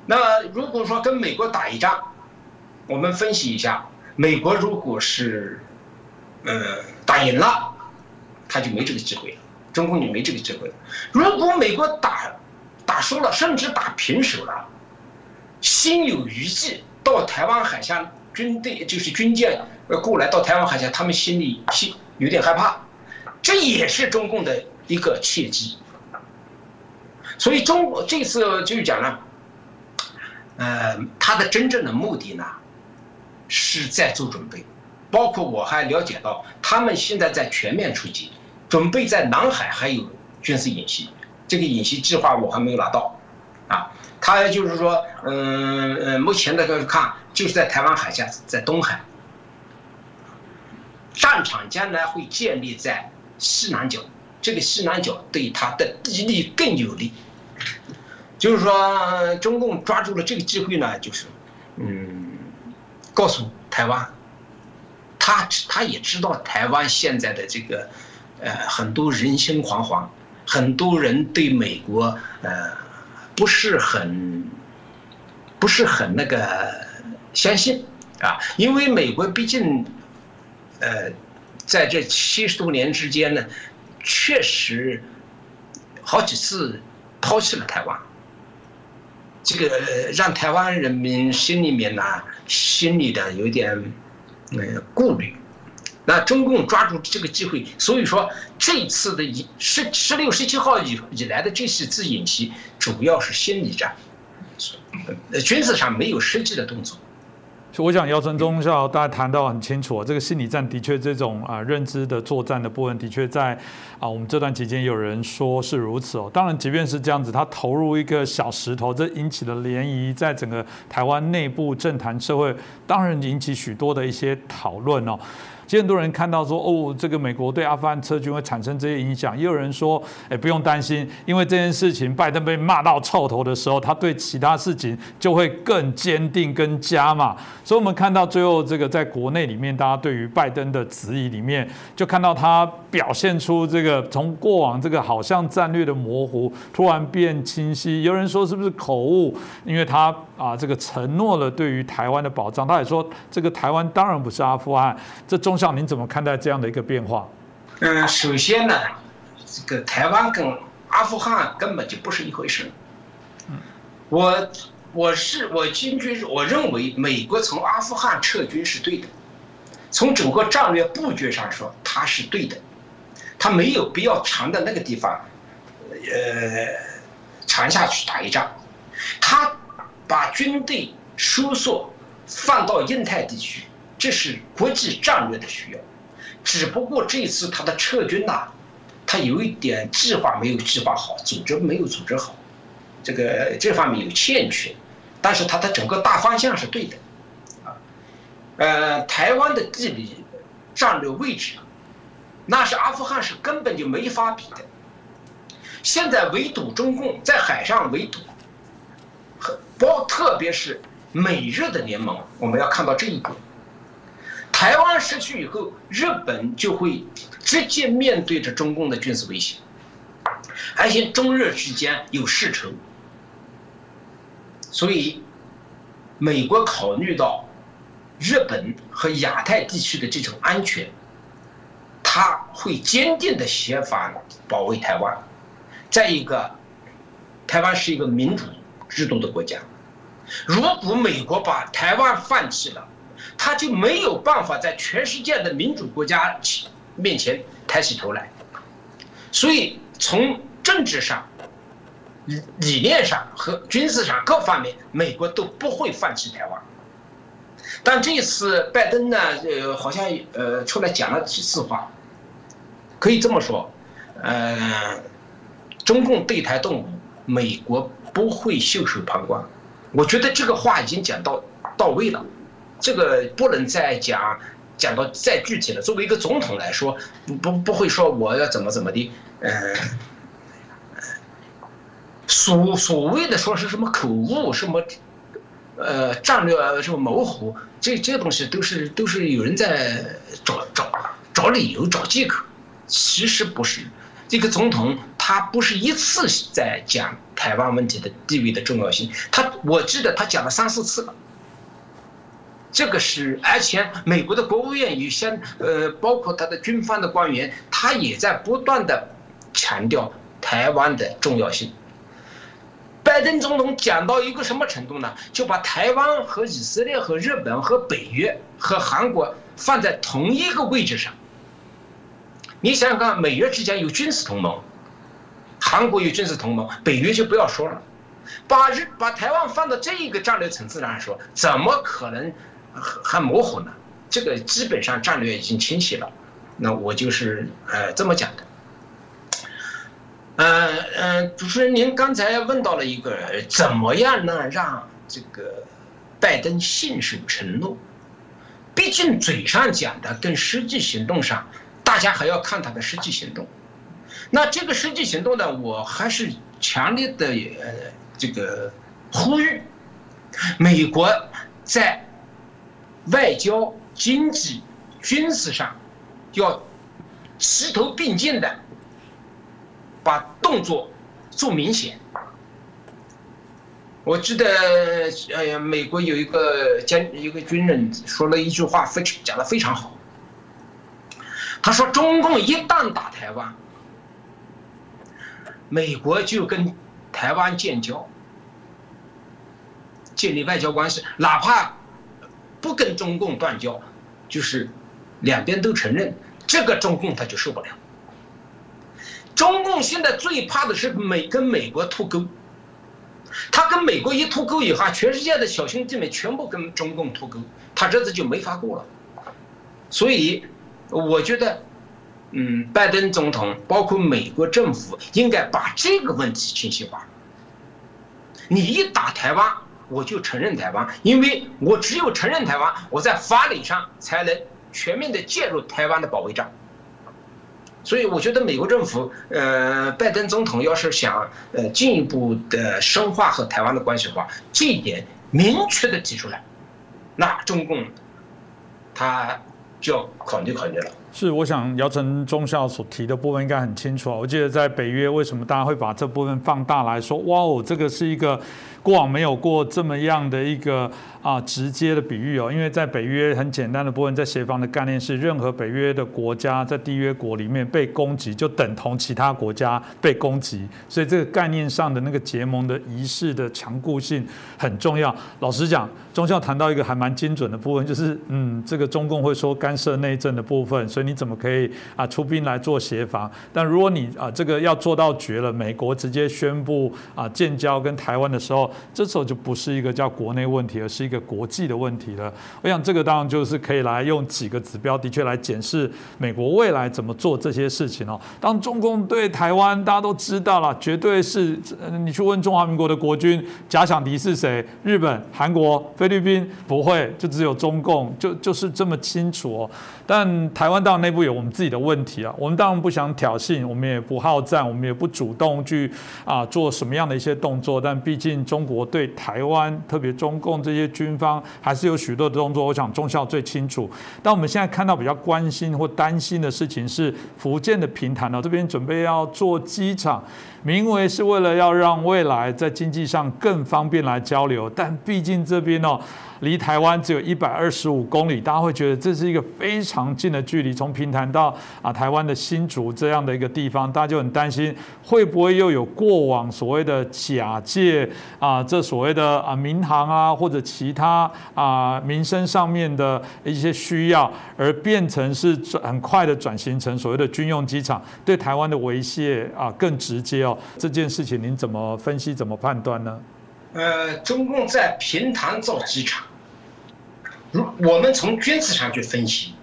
Speaker 3: 那如果说跟美国打一仗，我们分析一下，美国如果是，呃，打赢了，他就没这个机会了，中共就没这个机会了。如果美国打，打输了，甚至打平手了，心有余悸，到台湾海峡军队就是军舰过来到台湾海峡，他们心里心有点害怕，这也是中共的一个契机。所以中国这次就讲了。呃，他的真正的目的呢，是在做准备，包括我还了解到，他们现在在全面出击，准备在南海还有军事演习，这个演习计划我还没有拿到，啊，他就是说，嗯嗯，目前的个看，就是在台湾海峡，在东海，战场将来会建立在西南角，这个西南角对他的地利更有利。就是说，中共抓住了这个机会呢，就是，嗯，告诉台湾，他他也知道台湾现在的这个，呃，很多人心惶惶，很多人对美国呃不是很，不是很那个相信啊，因为美国毕竟，呃，在这七十多年之间呢，确实好几次抛弃了台湾。这个让台湾人民心里面呢，心里的有点，呃，顾虑。那中共抓住这个机会，所以说这次的以十十六、十七号以以来的这些次演习，主要是心理战，呃，军事上没有实际的动作。
Speaker 1: 我想姚晨中校大家谈到很清楚，这个心理战的确这种啊认知的作战的部分，的确在啊我们这段期间有人说是如此哦。当然，即便是这样子，他投入一个小石头，这引起了涟漪，在整个台湾内部政坛社会，当然引起许多的一些讨论哦。很多人看到说哦，这个美国对阿富汗撤军会产生这些影响，也有人说，哎，不用担心，因为这件事情拜登被骂到臭头的时候，他对其他事情就会更坚定、更加嘛。所以，我们看到最后这个在国内里面，大家对于拜登的质疑里面，就看到他表现出这个从过往这个好像战略的模糊，突然变清晰。有人说是不是口误？因为他啊，这个承诺了对于台湾的保障，他也说这个台湾当然不是阿富汗，这中。上您怎么看待这样的一个变化？
Speaker 3: 嗯，首先呢，这个台湾跟阿富汗根本就不是一回事。我我是我坚决我认为美国从阿富汗撤军是对的，从整个战略布局上说，它是对的，它没有必要藏在那个地方，呃，藏下去打一仗，他把军队收缩放到印太地区。这是国际战略的需要，只不过这次他的撤军呐，他有一点计划没有计划好，组织没有组织好，这个这方面有欠缺，但是他的整个大方向是对的，啊，呃，台湾的地理战略位置，那是阿富汗是根本就没法比的，现在围堵中共在海上围堵，包特别是美日的联盟，我们要看到这一点。台湾失去以后，日本就会直接面对着中共的军事威胁，而且中日之间有世仇，所以美国考虑到日本和亚太地区的这种安全，他会坚定的协防保卫台湾。再一个，台湾是一个民主制度的国家，如果美国把台湾放弃了，他就没有办法在全世界的民主国家面前抬起头来。所以从政治上、理理念上和军事上各方面，美国都不会放弃台湾。但这一次拜登呢，呃，好像呃出来讲了几次话，可以这么说，呃。中共对台动武，美国不会袖手旁观。我觉得这个话已经讲到到位了，这个不能再讲讲到再具体了。作为一个总统来说，不不会说我要怎么怎么的。嗯，所所谓的说是什么口误，什么呃战略什么模糊，这这些东西都是都是有人在找找找理由找借口，其实不是。这个总统他不是一次在讲台湾问题的地位的重要性，他我记得他讲了三四次了。这个是，而且美国的国务院与先呃，包括他的军方的官员，他也在不断的强调台湾的重要性。拜登总统讲到一个什么程度呢？就把台湾和以色列和日本和北约和韩国放在同一个位置上。你想想看，美日之间有军事同盟，韩国有军事同盟，北约就不要说了。把日把台湾放到这一个战略层次上来说，怎么可能还模糊呢？这个基本上战略已经清晰了。那我就是呃这么讲的。嗯嗯，主持人，您刚才问到了一个怎么样呢？让这个拜登信守承诺？毕竟嘴上讲的跟实际行动上。大家还要看他的实际行动，那这个实际行动呢？我还是强烈的呃这个呼吁，美国在外交、经济、军事上要齐头并进的把动作做明显。我记得，哎呀，美国有一个将一个军人说了一句话，非常讲的非常好。他说：“中共一旦打台湾，美国就跟台湾建交，建立外交关系，哪怕不跟中共断交，就是两边都承认，这个中共他就受不了。中共现在最怕的是美跟美国脱钩，他跟美国一脱钩以后，全世界的小兄弟们全部跟中共脱钩，他日子就没法过了。所以。”我觉得，嗯，拜登总统包括美国政府应该把这个问题清晰化。你一打台湾，我就承认台湾，因为我只有承认台湾，我在法理上才能全面的介入台湾的保卫战。所以，我觉得美国政府，呃，拜登总统要是想呃进一步的深化和台湾的关系的话，这一点明确的提出来，那中共他。就要考虑考虑了。
Speaker 1: 是，我想姚晨中校所提的部分应该很清楚啊。我记得在北约，为什么大家会把这部分放大来说？哇哦，这个是一个过往没有过这么样的一个啊直接的比喻哦。因为在北约很简单的部分，在协防的概念是，任何北约的国家在缔约国里面被攻击，就等同其他国家被攻击。所以这个概念上的那个结盟的仪式的强固性很重要。老实讲，中校谈到一个还蛮精准的部分，就是嗯，这个中共会说干涉内政的部分。所以你怎么可以啊出兵来做协防？但如果你啊这个要做到绝了，美国直接宣布啊建交跟台湾的时候，这时候就不是一个叫国内问题，而是一一个国际的问题了。我想这个当然就是可以来用几个指标，的确来检视美国未来怎么做这些事情哦。当中共对台湾，大家都知道了，绝对是你去问中华民国的国军假想敌是谁？日本、韩国、菲律宾不会，就只有中共，就就是这么清楚哦。但台湾当然内部有我们自己的问题啊，我们当然不想挑衅，我们也不好战，我们也不主动去啊做什么样的一些动作。但毕竟中国对台湾，特别中共这些军方，还是有许多的动作。我想中校最清楚。但我们现在看到比较关心或担心的事情是福建的平潭呢，这边准备要做机场。名为是为了要让未来在经济上更方便来交流，但毕竟这边哦。离台湾只有一百二十五公里，大家会觉得这是一个非常近的距离。从平潭到啊台湾的新竹这样的一个地方，大家就很担心会不会又有过往所谓的假借啊这所谓的啊民航啊或者其他啊民生上面的一些需要，而变成是很快的转型成所谓的军用机场，对台湾的威胁啊更直接哦。这件事情您怎么分析？怎么判断呢？
Speaker 3: 呃，中共在平潭造机场。如我们从军事上去分析，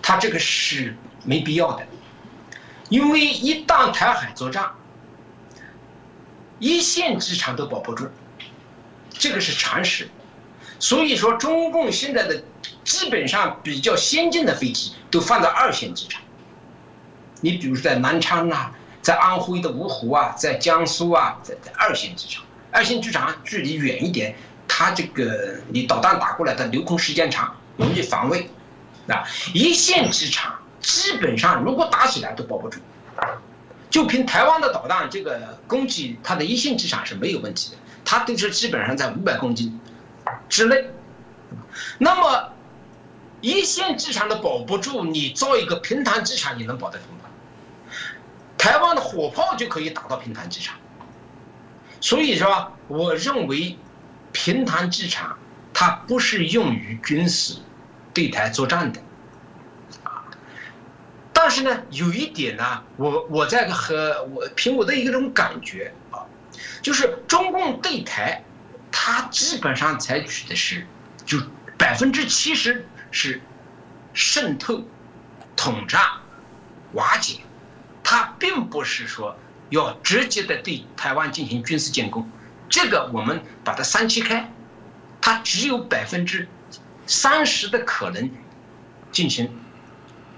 Speaker 3: 他这个是没必要的，因为一旦台海作战，一线机场都保不住，这个是常识。所以说，中共现在的基本上比较先进的飞机都放在二线机场。你比如说在南昌啊，在安徽的芜湖啊，在江苏啊，在在二线机场，二线机场距离远一点。它这个你导弹打过来的留空时间长，容易防卫，啊，一线机场基本上如果打起来都保不住，就凭台湾的导弹这个攻击，它的一线机场是没有问题的，它都是基本上在五百公斤之内。那么一线机场都保不住，你造一个平潭机场，你能保得住吗？台湾的火炮就可以打到平潭机场，所以说，我认为。平潭机场，它不是用于军事对台作战的，啊，但是呢，有一点呢，我我在和我凭我的一种感觉啊，就是中共对台，它基本上采取的是，就百分之七十是渗透、统战、瓦解，它并不是说要直接的对台湾进行军事进攻。这个我们把它三七开，它只有百分之三十的可能进行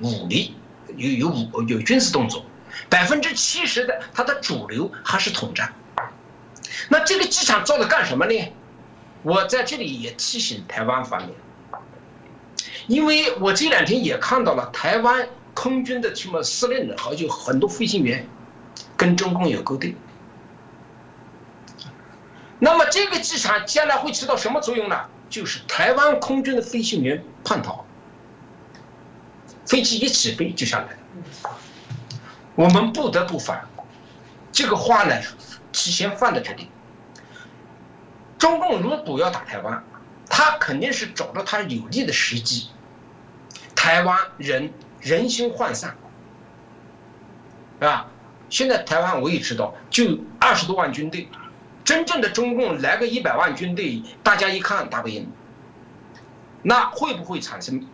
Speaker 3: 武力，有有武有军事动作，百分之七十的它的主流还是统战。那这个机场造的干什么呢？我在这里也提醒台湾方面，因为我这两天也看到了台湾空军的什么司令的，好像很多飞行员跟中共有勾兑。那么这个机场将来会起到什么作用呢？就是台湾空军的飞行员叛逃，飞机一起飞就下来了。我们不得不反，这个话呢，提前放在这里。中共如果要打台湾，他肯定是找到他有利的时机。台湾人人心涣散，是吧？现在台湾我也知道，就二十多万军队。真正的中共来个一百万军队，大家一看打不赢，那会不会产生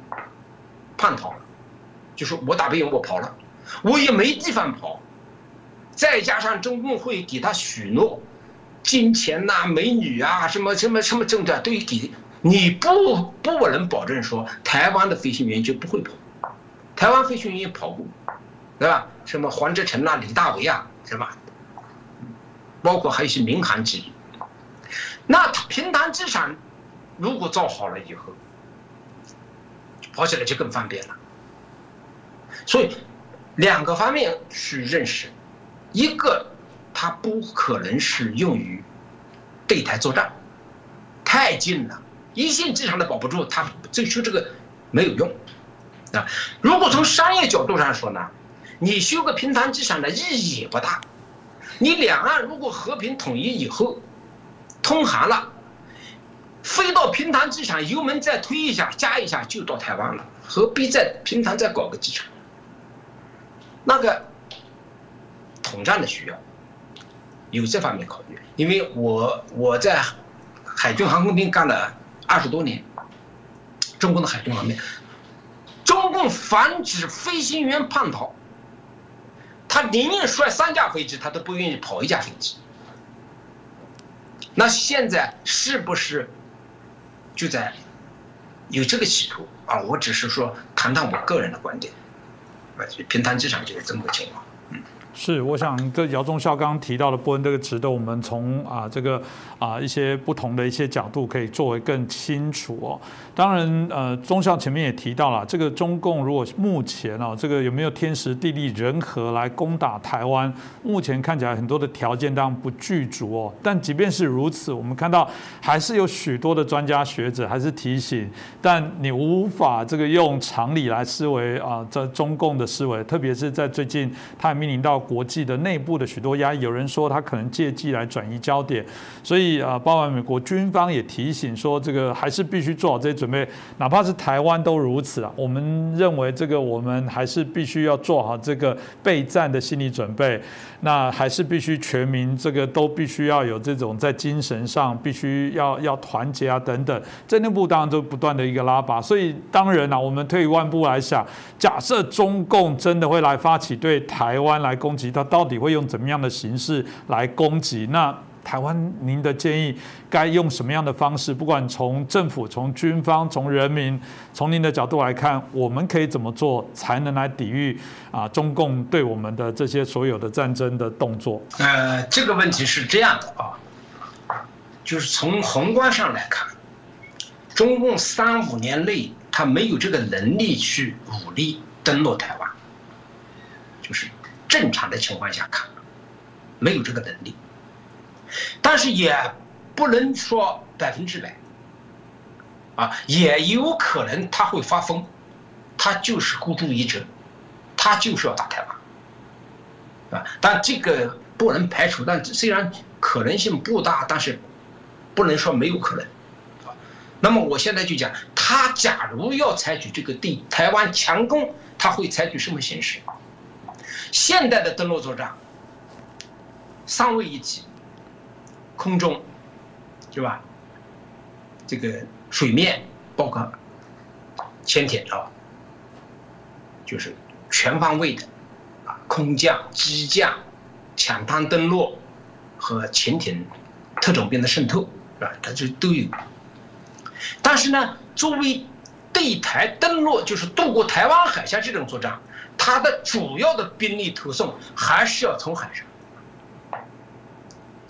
Speaker 3: 叛逃？就是我打不赢，我跑了，我也没地方跑。再加上中共会给他许诺金钱呐、美女啊、什么什么什么政策都给，你不不能保证说台湾的飞行员就不会跑，台湾飞行员也跑过，对吧？什么黄志成啊、李大为啊，是吧？包括还有一些民航机，那平潭机场如果造好了以后，跑起来就更方便了。所以两个方面去认识，一个它不可能是用于对台作战，太近了，一线机场都保不住，它最初这个没有用啊。如果从商业角度上说呢，你修个平潭机场的意义也不大。你两岸如果和平统一以后，通航了，飞到平潭机场，油门再推一下，加一下就到台湾了，何必在平潭再搞个机场？那个统战的需要，有这方面考虑。因为我我在海军航空兵干了二十多年，中共的海军方面，中共防止飞行员叛逃。他宁愿摔三架飞机，他都不愿意跑一架飞机。那现在是不是就在有这个企图啊，我只是说谈谈我个人的观点，啊，平潭机场就是这么个情况。
Speaker 1: 是，我想这姚忠孝刚刚提到的波恩这个值得我们从啊这个啊一些不同的一些角度可以作为更清楚哦。当然，呃，忠孝前面也提到了，这个中共如果目前哦这个有没有天时地利人和来攻打台湾，目前看起来很多的条件当然不具足哦。但即便是如此，我们看到还是有许多的专家学者还是提醒，但你无法这个用常理来思维啊，在中共的思维，特别是在最近，他也面临到。国际的内部的许多压力，有人说他可能借机来转移焦点，所以啊，包括美国军方也提醒说，这个还是必须做好这些准备，哪怕是台湾都如此啊。我们认为这个我们还是必须要做好这个备战的心理准备，那还是必须全民这个都必须要有这种在精神上必须要要团结啊等等，在内部当然就不断的一个拉拔，所以当然啊，我们退一万步来想，假设中共真的会来发起对台湾来攻。击，它到底会用怎么样的形式来攻击？那台湾，您的建议该用什么样的方式？不管从政府、从军方、从人民、从您的角度来看，我们可以怎么做才能来抵御啊中共对我们的这些所有的战争的动作？
Speaker 3: 呃，这个问题是这样的啊，就是从宏观上来看，中共三五年内他没有这个能力去武力登陆台湾，就是。正常的情况下看，没有这个能力，但是也不能说百分之百，啊，也有可能他会发疯，他就是孤注一掷，他就是要打台湾，啊，但这个不能排除，但虽然可能性不大，但是不能说没有可能，那么我现在就讲，他假如要采取这个对台湾强攻，他会采取什么形式？现代的登陆作战，三位一体，空中，是吧？这个水面包括潜艇啊，就是全方位的啊，空降、机降、抢滩登陆和潜艇、特种兵的渗透，是吧？它就都有。但是呢，作为对台登陆，就是渡过台湾海峡这种作战。它的主要的兵力投送还是要从海上，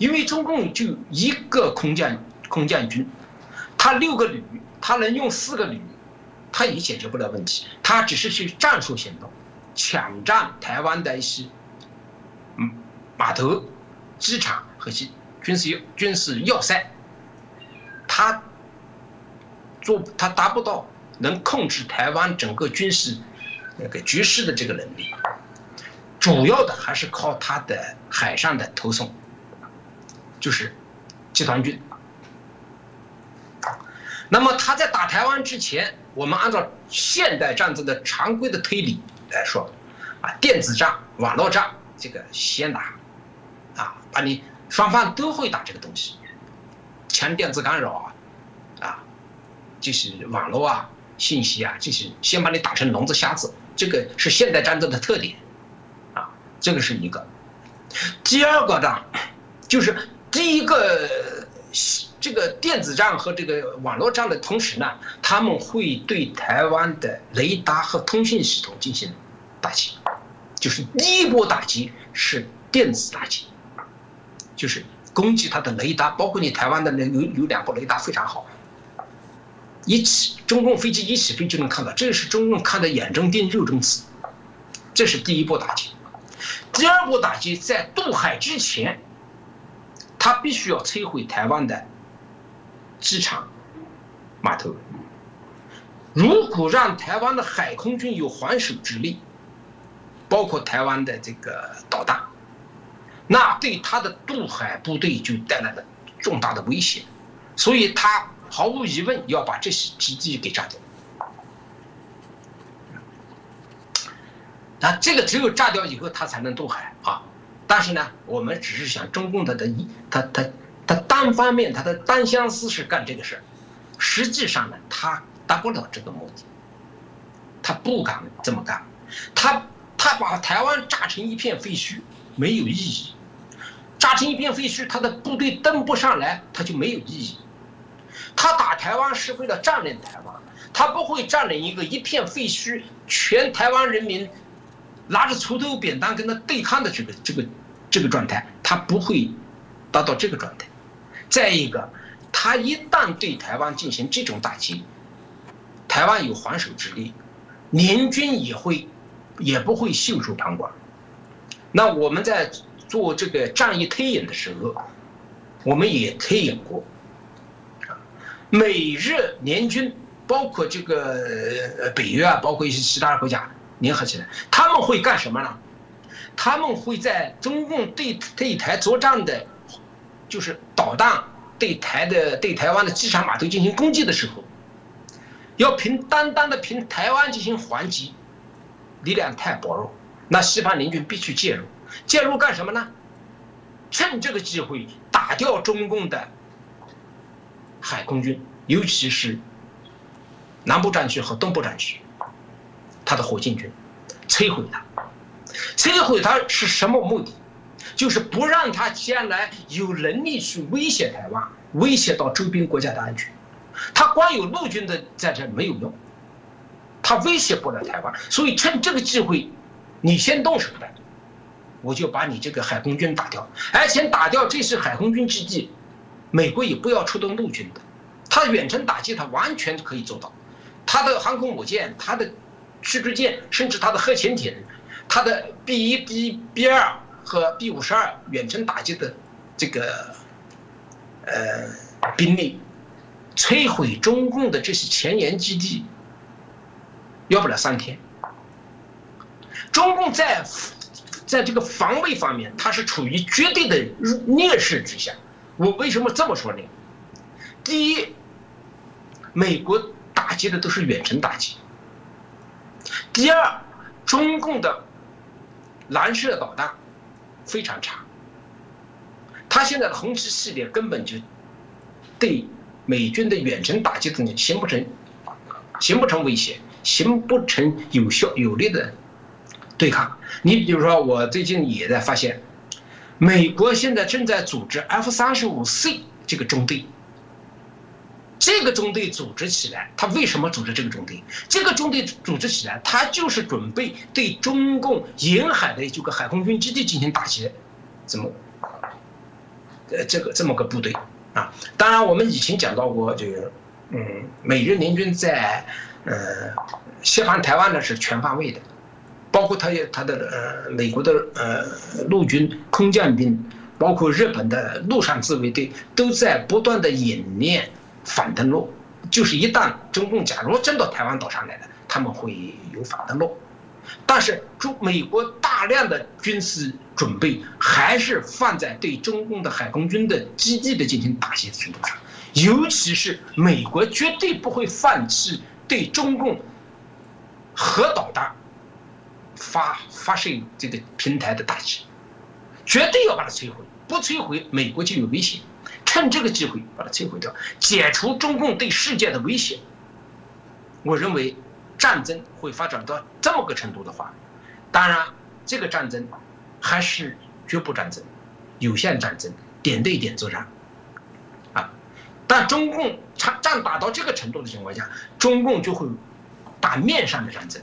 Speaker 3: 因为中共就一个空降空降军，他六个旅，他能用四个旅，他也解决不了问题。他只是去战术行动，抢占台湾的一些嗯码头、机场和些军事军事要塞，他做他达不到能控制台湾整个军事。那个局势的这个能力，主要的还是靠他的海上的投送，就是集团军。那么他在打台湾之前，我们按照现代战争的常规的推理来说，啊，电子战、网络战这个先打，啊，把你双方都会打这个东西，强电子干扰啊，啊，就是网络啊。信息啊，就是先把你打成聋子瞎子，这个是现代战争的特点，啊，这个是一个。第二个呢，就是第一个这个电子战和这个网络战的同时呢，他们会对台湾的雷达和通讯系统进行打击，就是第一波打击是电子打击，就是攻击它的雷达，包括你台湾的那有有两部雷达非常好。一起，中共飞机一起飞就能看到，这是中共看的眼睁钉、肉中刺。这是第一波打击。第二波打击在渡海之前，他必须要摧毁台湾的机场、码头。如果让台湾的海空军有还手之力，包括台湾的这个导弹，那对他的渡海部队就带来了重大的威胁。所以他。毫无疑问，要把这些基地给炸掉。啊，这个只有炸掉以后，他才能渡海啊。但是呢，我们只是想中共他的一他他他单方面他的单相思是干这个事，实际上呢，他达不了这个目的，他不敢这么干。他他把台湾炸成一片废墟没有意义，炸成一片废墟，他的部队登不上来，他就没有意义。他打台湾是为了占领台湾，他不会占领一个一片废墟，全台湾人民拿着锄头扁担跟他对抗的这个这个这个状态，他不会达到这个状态。再一个，他一旦对台湾进行这种打击，台湾有还手之力，联军也会也不会袖手旁观。那我们在做这个战役推演的时候，我们也推演过。美日联军，包括这个北约啊，包括一些其他国家联合起来，他们会干什么呢？他们会在中共对对台作战的，就是导弹对台的对台湾的机场码头进行攻击的时候，要凭单单的凭台湾进行还击，力量太薄弱，那西方联军必须介入。介入干什么呢？趁这个机会打掉中共的。海空军，尤其是南部战区和东部战区，他的火箭军，摧毁它。摧毁它是什么目的？就是不让他将来有能力去威胁台湾，威胁到周边国家的安全。他光有陆军的在这没有用，他威胁不了台湾。所以趁这个机会，你先动手的，我就把你这个海空军打掉，而且打掉这是海空军基地。美国也不要出动陆军的，他远程打击他完全可以做到，他的航空母舰、他的驱逐舰，甚至他的核潜艇，他的 B 一、B B 二和 B 五十二远程打击的这个呃兵力，摧毁中共的这些前沿基地，要不了三天。中共在在这个防卫方面，它是处于绝对的劣势之下。我为什么这么说呢？第一，美国打击的都是远程打击；第二，中共的蓝色导弹非常差，他现在的红旗系列根本就对美军的远程打击东西形不成形不成威胁，形不成有效有力的对抗。你比如说，我最近也在发现。美国现在正在组织 F 三十五 C 这个中队，这个中队组织起来，他为什么组织这个中队？这个中队组织起来，他就是准备对中共沿海的这个海空军基地进行打击，怎么？呃，这个这么个部队啊。当然，我们以前讲到过，这个，嗯，美日联军在呃西方台湾呢是全方位的。包括他也他的呃美国的呃陆军空降兵，包括日本的陆上自卫队都在不断的演练反登陆，就是一旦中共假如真到台湾岛上来了，他们会有反登陆。但是中美国大量的军事准备还是放在对中共的海空军的基地的进行打击程度上，尤其是美国绝对不会放弃对中共核导弹。发发射这个平台的打击，绝对要把它摧毁，不摧毁美国就有危险。趁这个机会把它摧毁掉，解除中共对世界的威胁。我认为，战争会发展到这么个程度的话，当然这个战争还是局部战争、有限战争、点对点作战，啊，但中共战战打到这个程度的情况下，中共就会打面上的战争。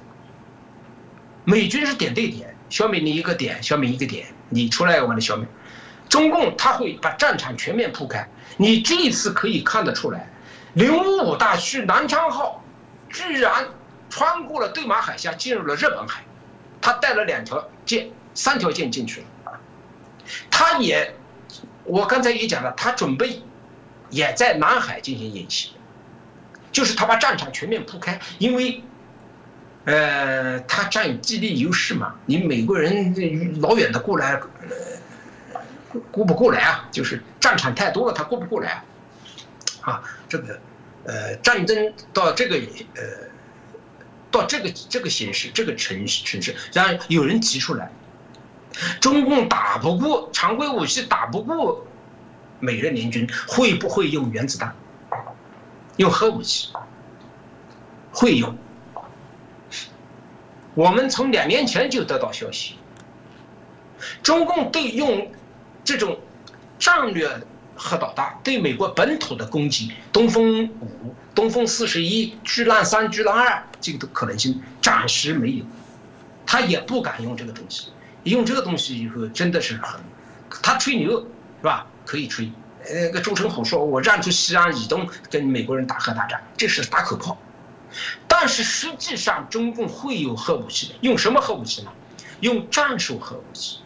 Speaker 3: 美军是点对点消灭你一个点，消灭一个点，你出来我来消灭。中共他会把战场全面铺开。你这一次可以看得出来，零五五大驱南昌号居然穿过了对马海峡，进入了日本海。他带了两条舰，三条舰进去了。他也，我刚才也讲了，他准备也在南海进行演习，就是他把战场全面铺开，因为。呃，他占有基地优势嘛？你美国人老远的过来，顾不过来啊，就是战场太多了，他顾不过来，啊，啊这个，呃，战争到这个，呃，到这个这个形式，这个城市城市，然后有人提出来，中共打不过常规武器，打不过美日联军，会不会用原子弹？用核武器？会用。我们从两年前就得到消息，中共对用这种战略核导弹，对美国本土的攻击，东风五、东风四十一、巨浪三、巨浪二，这个的可能性暂时没有。他也不敢用这个东西，用这个东西以后真的是很，他吹牛是吧？可以吹。那个周成虎说：“我让出西安以东跟美国人打核大战，这是打口炮。”但是实际上，中共会有核武器，用什么核武器呢？用战术核武器。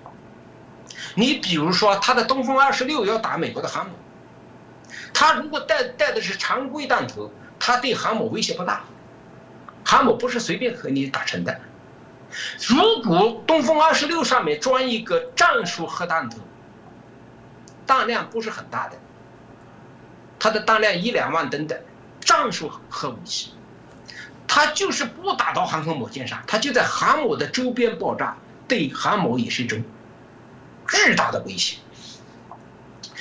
Speaker 3: 你比如说，他的东风二十六要打美国的航母，他如果带带的是常规弹头，他对航母威胁不大，航母不是随便和你打成的。如果东风二十六上面装一个战术核弹头，弹量不是很大的，它的弹量一两万吨的战术核武器，它就是不打到航空母舰上，它就在航母的周边爆炸，对航母也是一种巨大的威胁。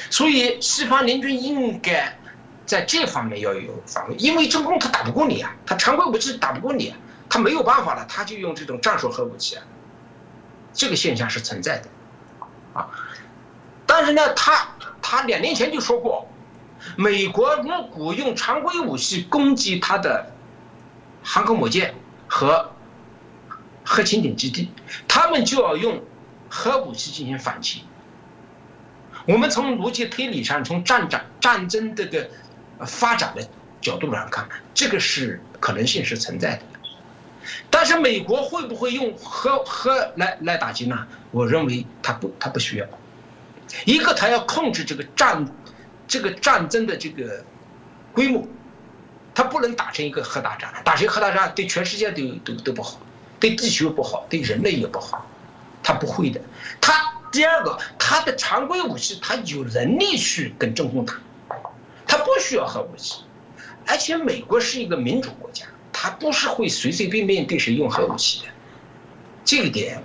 Speaker 3: 所以西方联军应该在这方面要有防卫，因为中共他打不过你啊，他常规武器打不过你啊。他没有办法了，他就用这种战术核武器啊，这个现象是存在的，啊，但是呢，他他两年前就说过，美国如果用常规武器攻击他的航空母舰和核潜艇基地，他们就要用核武器进行反击。我们从逻辑推理上，从战战战争这个发展的角度上看，这个是可能性是存在的。但是美国会不会用核核来来打击呢？我认为他不，他不需要。一个，他要控制这个战，这个战争的这个规模，他不能打成一个核大战，打成核大战对全世界都都都不好，对地球不好，对人类也不好，他不会的。他第二个，他的常规武器，他有能力去跟中共打，他不需要核武器，而且美国是一个民主国家。他不是会随随便便对谁用核武器的，这个点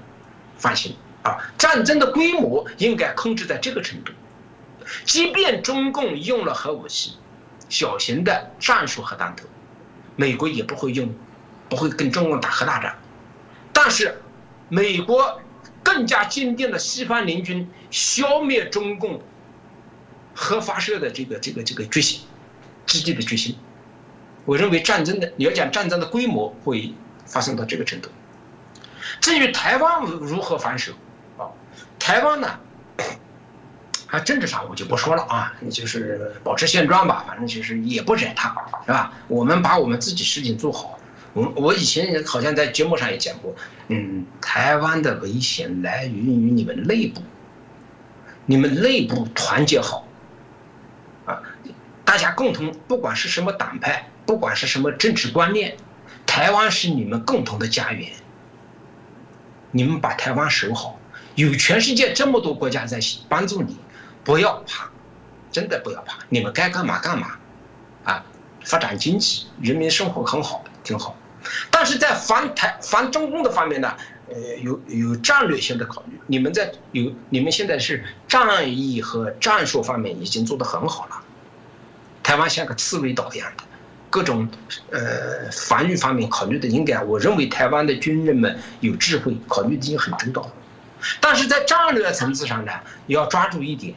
Speaker 3: 放心啊。战争的规模应该控制在这个程度，即便中共用了核武器，小型的战术核弹头，美国也不会用，不会跟中共打核大战。但是，美国更加坚定了西方联军消灭中共核发射的这个这个这个决心，积极的决心。我认为战争的，你要讲战争的规模会发生到这个程度。至于台湾如何防守，啊，台湾呢，啊，政治上我就不说了啊，就是保持现状吧，反正就是也不惹他，是吧？我们把我们自己事情做好。我我以前好像在节目上也讲过，嗯，台湾的危险来源于你们内部，你们内部团结好，啊，大家共同，不管是什么党派。不管是什么政治观念，台湾是你们共同的家园。你们把台湾守好，有全世界这么多国家在帮助你，不要怕，真的不要怕。你们该干嘛干嘛，啊，发展经济，人民生活很好，挺好。但是在防台防中共的方面呢，呃，有有战略性的考虑。你们在有你们现在是战役和战术方面已经做得很好了，台湾像个刺猬岛一样的。各种呃防御方面考虑的应该，我认为台湾的军人们有智慧，考虑的已经很周到。但是在战略层次上呢，要抓住一点：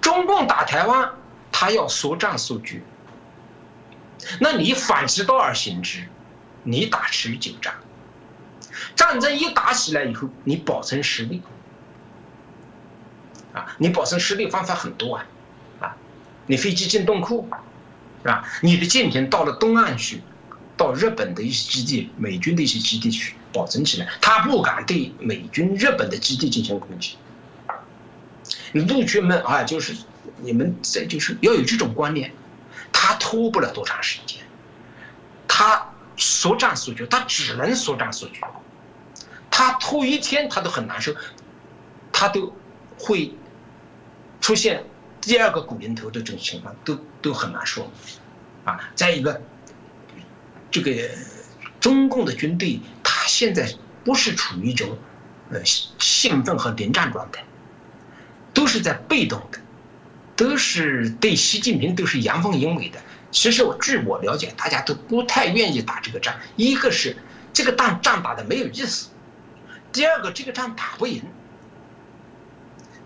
Speaker 3: 中共打台湾，他要速战速决。那你反其道而行之，你打持久战。战争一打起来以后，你保存实力啊，你保存实力方法很多啊，啊，你飞机进洞库。是吧？你的舰艇到了东岸去，到日本的一些基地、美军的一些基地去保存起来，他不敢对美军、日本的基地进行攻击。陆军们啊，就是你们在就是要有这种观念，他拖不了多长时间，他缩战缩局，他只能缩战缩局，他拖一天他都很难受，他都会出现。第二个古林头的这种情况都都很难说，啊，再一个，这个中共的军队，他现在不是处于一种呃兴奋和临战状态，都是在被动的，都是对习近平都是阳奉阴违的。其实我据我了解，大家都不太愿意打这个仗。一个是这个仗仗打的没有意思，第二个这个仗打不赢，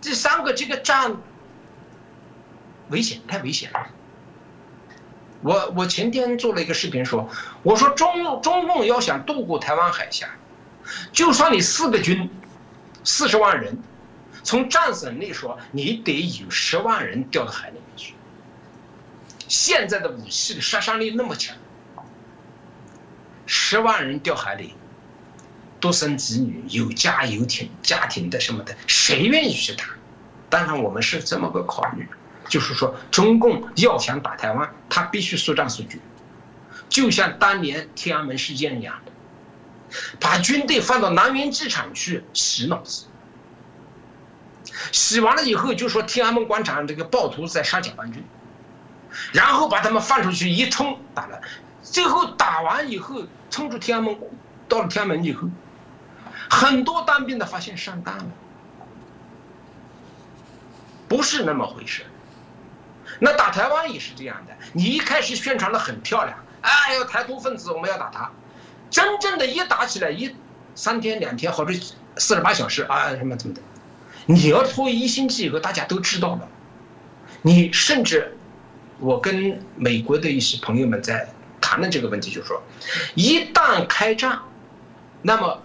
Speaker 3: 第三个这个仗。危险，太危险了。我我前天做了一个视频说，我说中中共要想渡过台湾海峡，就算你四个军，四十万人，从战损力说，你得有十万人掉到海里面去。现在的武器的杀伤力那么强，十万人掉海里，独生子女、有家有庭家庭的什么的，谁愿意去打？当然，我们是这么个考虑。就是说，中共要想打台湾，他必须速战速决，就像当年天安门事件一样的，把军队放到南云机场去洗脑子，洗完了以后就说天安门广场这个暴徒在杀解放军，然后把他们放出去一冲打了，最后打完以后冲出天安门，到了天安门以后，很多当兵的发现上当了，不是那么回事。那打台湾也是这样的，你一开始宣传的很漂亮，哎呦，台独分子我们要打他，真正的一打起来，一三天两天或者四十八小时啊什么怎么的，你要拖一星期以后，大家都知道了。你甚至，我跟美国的一些朋友们在谈论这个问题，就是说，一旦开战，那么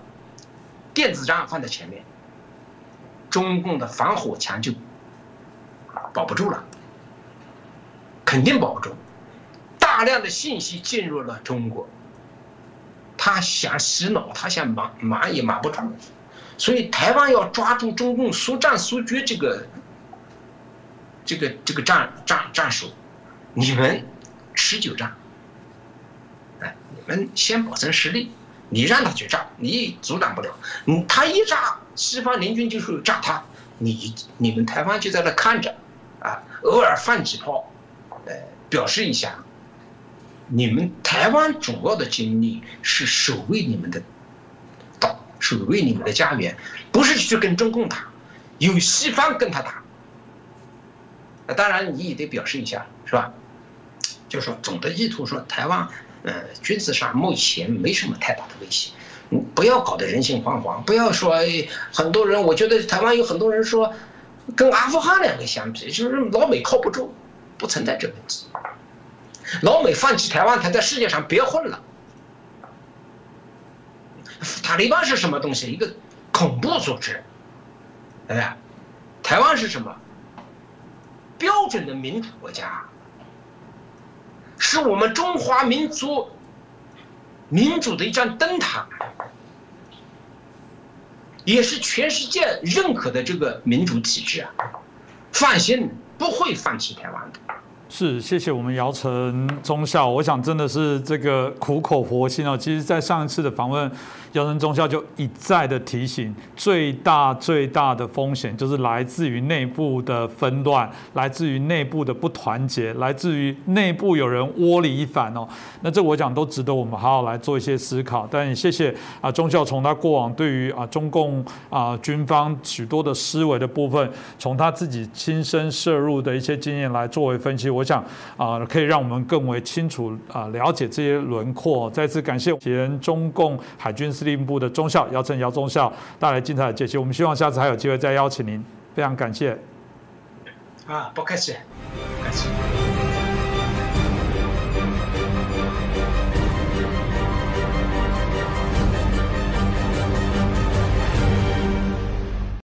Speaker 3: 电子战放在前面，中共的防火墙就保不住了。肯定保不住，大量的信息进入了中国，他想洗脑，他想瞒瞒也瞒不住，所以台湾要抓住中共速战速决这个这个这个战战战术，你们持久战，哎，你们先保存实力，你让他去炸，你阻挡不了，他一炸，西方联军就是炸他，你你们台湾就在那看着，啊，偶尔放几炮。呃，表示一下，你们台湾主要的精力是守卫你们的岛，守卫你们的家园，不是去跟中共打，有西方跟他打。当然你也得表示一下，是吧？就说总的意图说，台湾呃军事上目前没什么太大的威胁，不要搞得人心惶惶，不要说很多人，我觉得台湾有很多人说，跟阿富汗两个相比，就是老美靠不住。不存在这个问题。老美放弃台湾，他在世界上别混了。塔利班是什么东西？一个恐怖组织。哎，台湾是什么？标准的民主国家，是我们中华民族民主的一盏灯塔，也是全世界认可的这个民主体制啊！放心。不会放弃台湾的。
Speaker 1: 是，谢谢我们姚晨中校，我想真的是这个苦口婆心啊。其实，在上一次的访问。姚晨中校就一再的提醒，最大最大的风险就是来自于内部的纷乱，来自于内部的不团结，来自于内部有人窝里反哦。那这我讲都值得我们好好来做一些思考。但也谢谢啊，中校从他过往对于啊中共啊军方许多的思维的部分，从他自己亲身涉入的一些经验来作为分析，我想啊可以让我们更为清楚啊了解这些轮廓。再次感谢前中共海军司。令部的中校姚晨姚中校带来精彩的解析，我们希望下次还有机会再邀请您，非常感谢。
Speaker 3: 啊，不客气，不客气。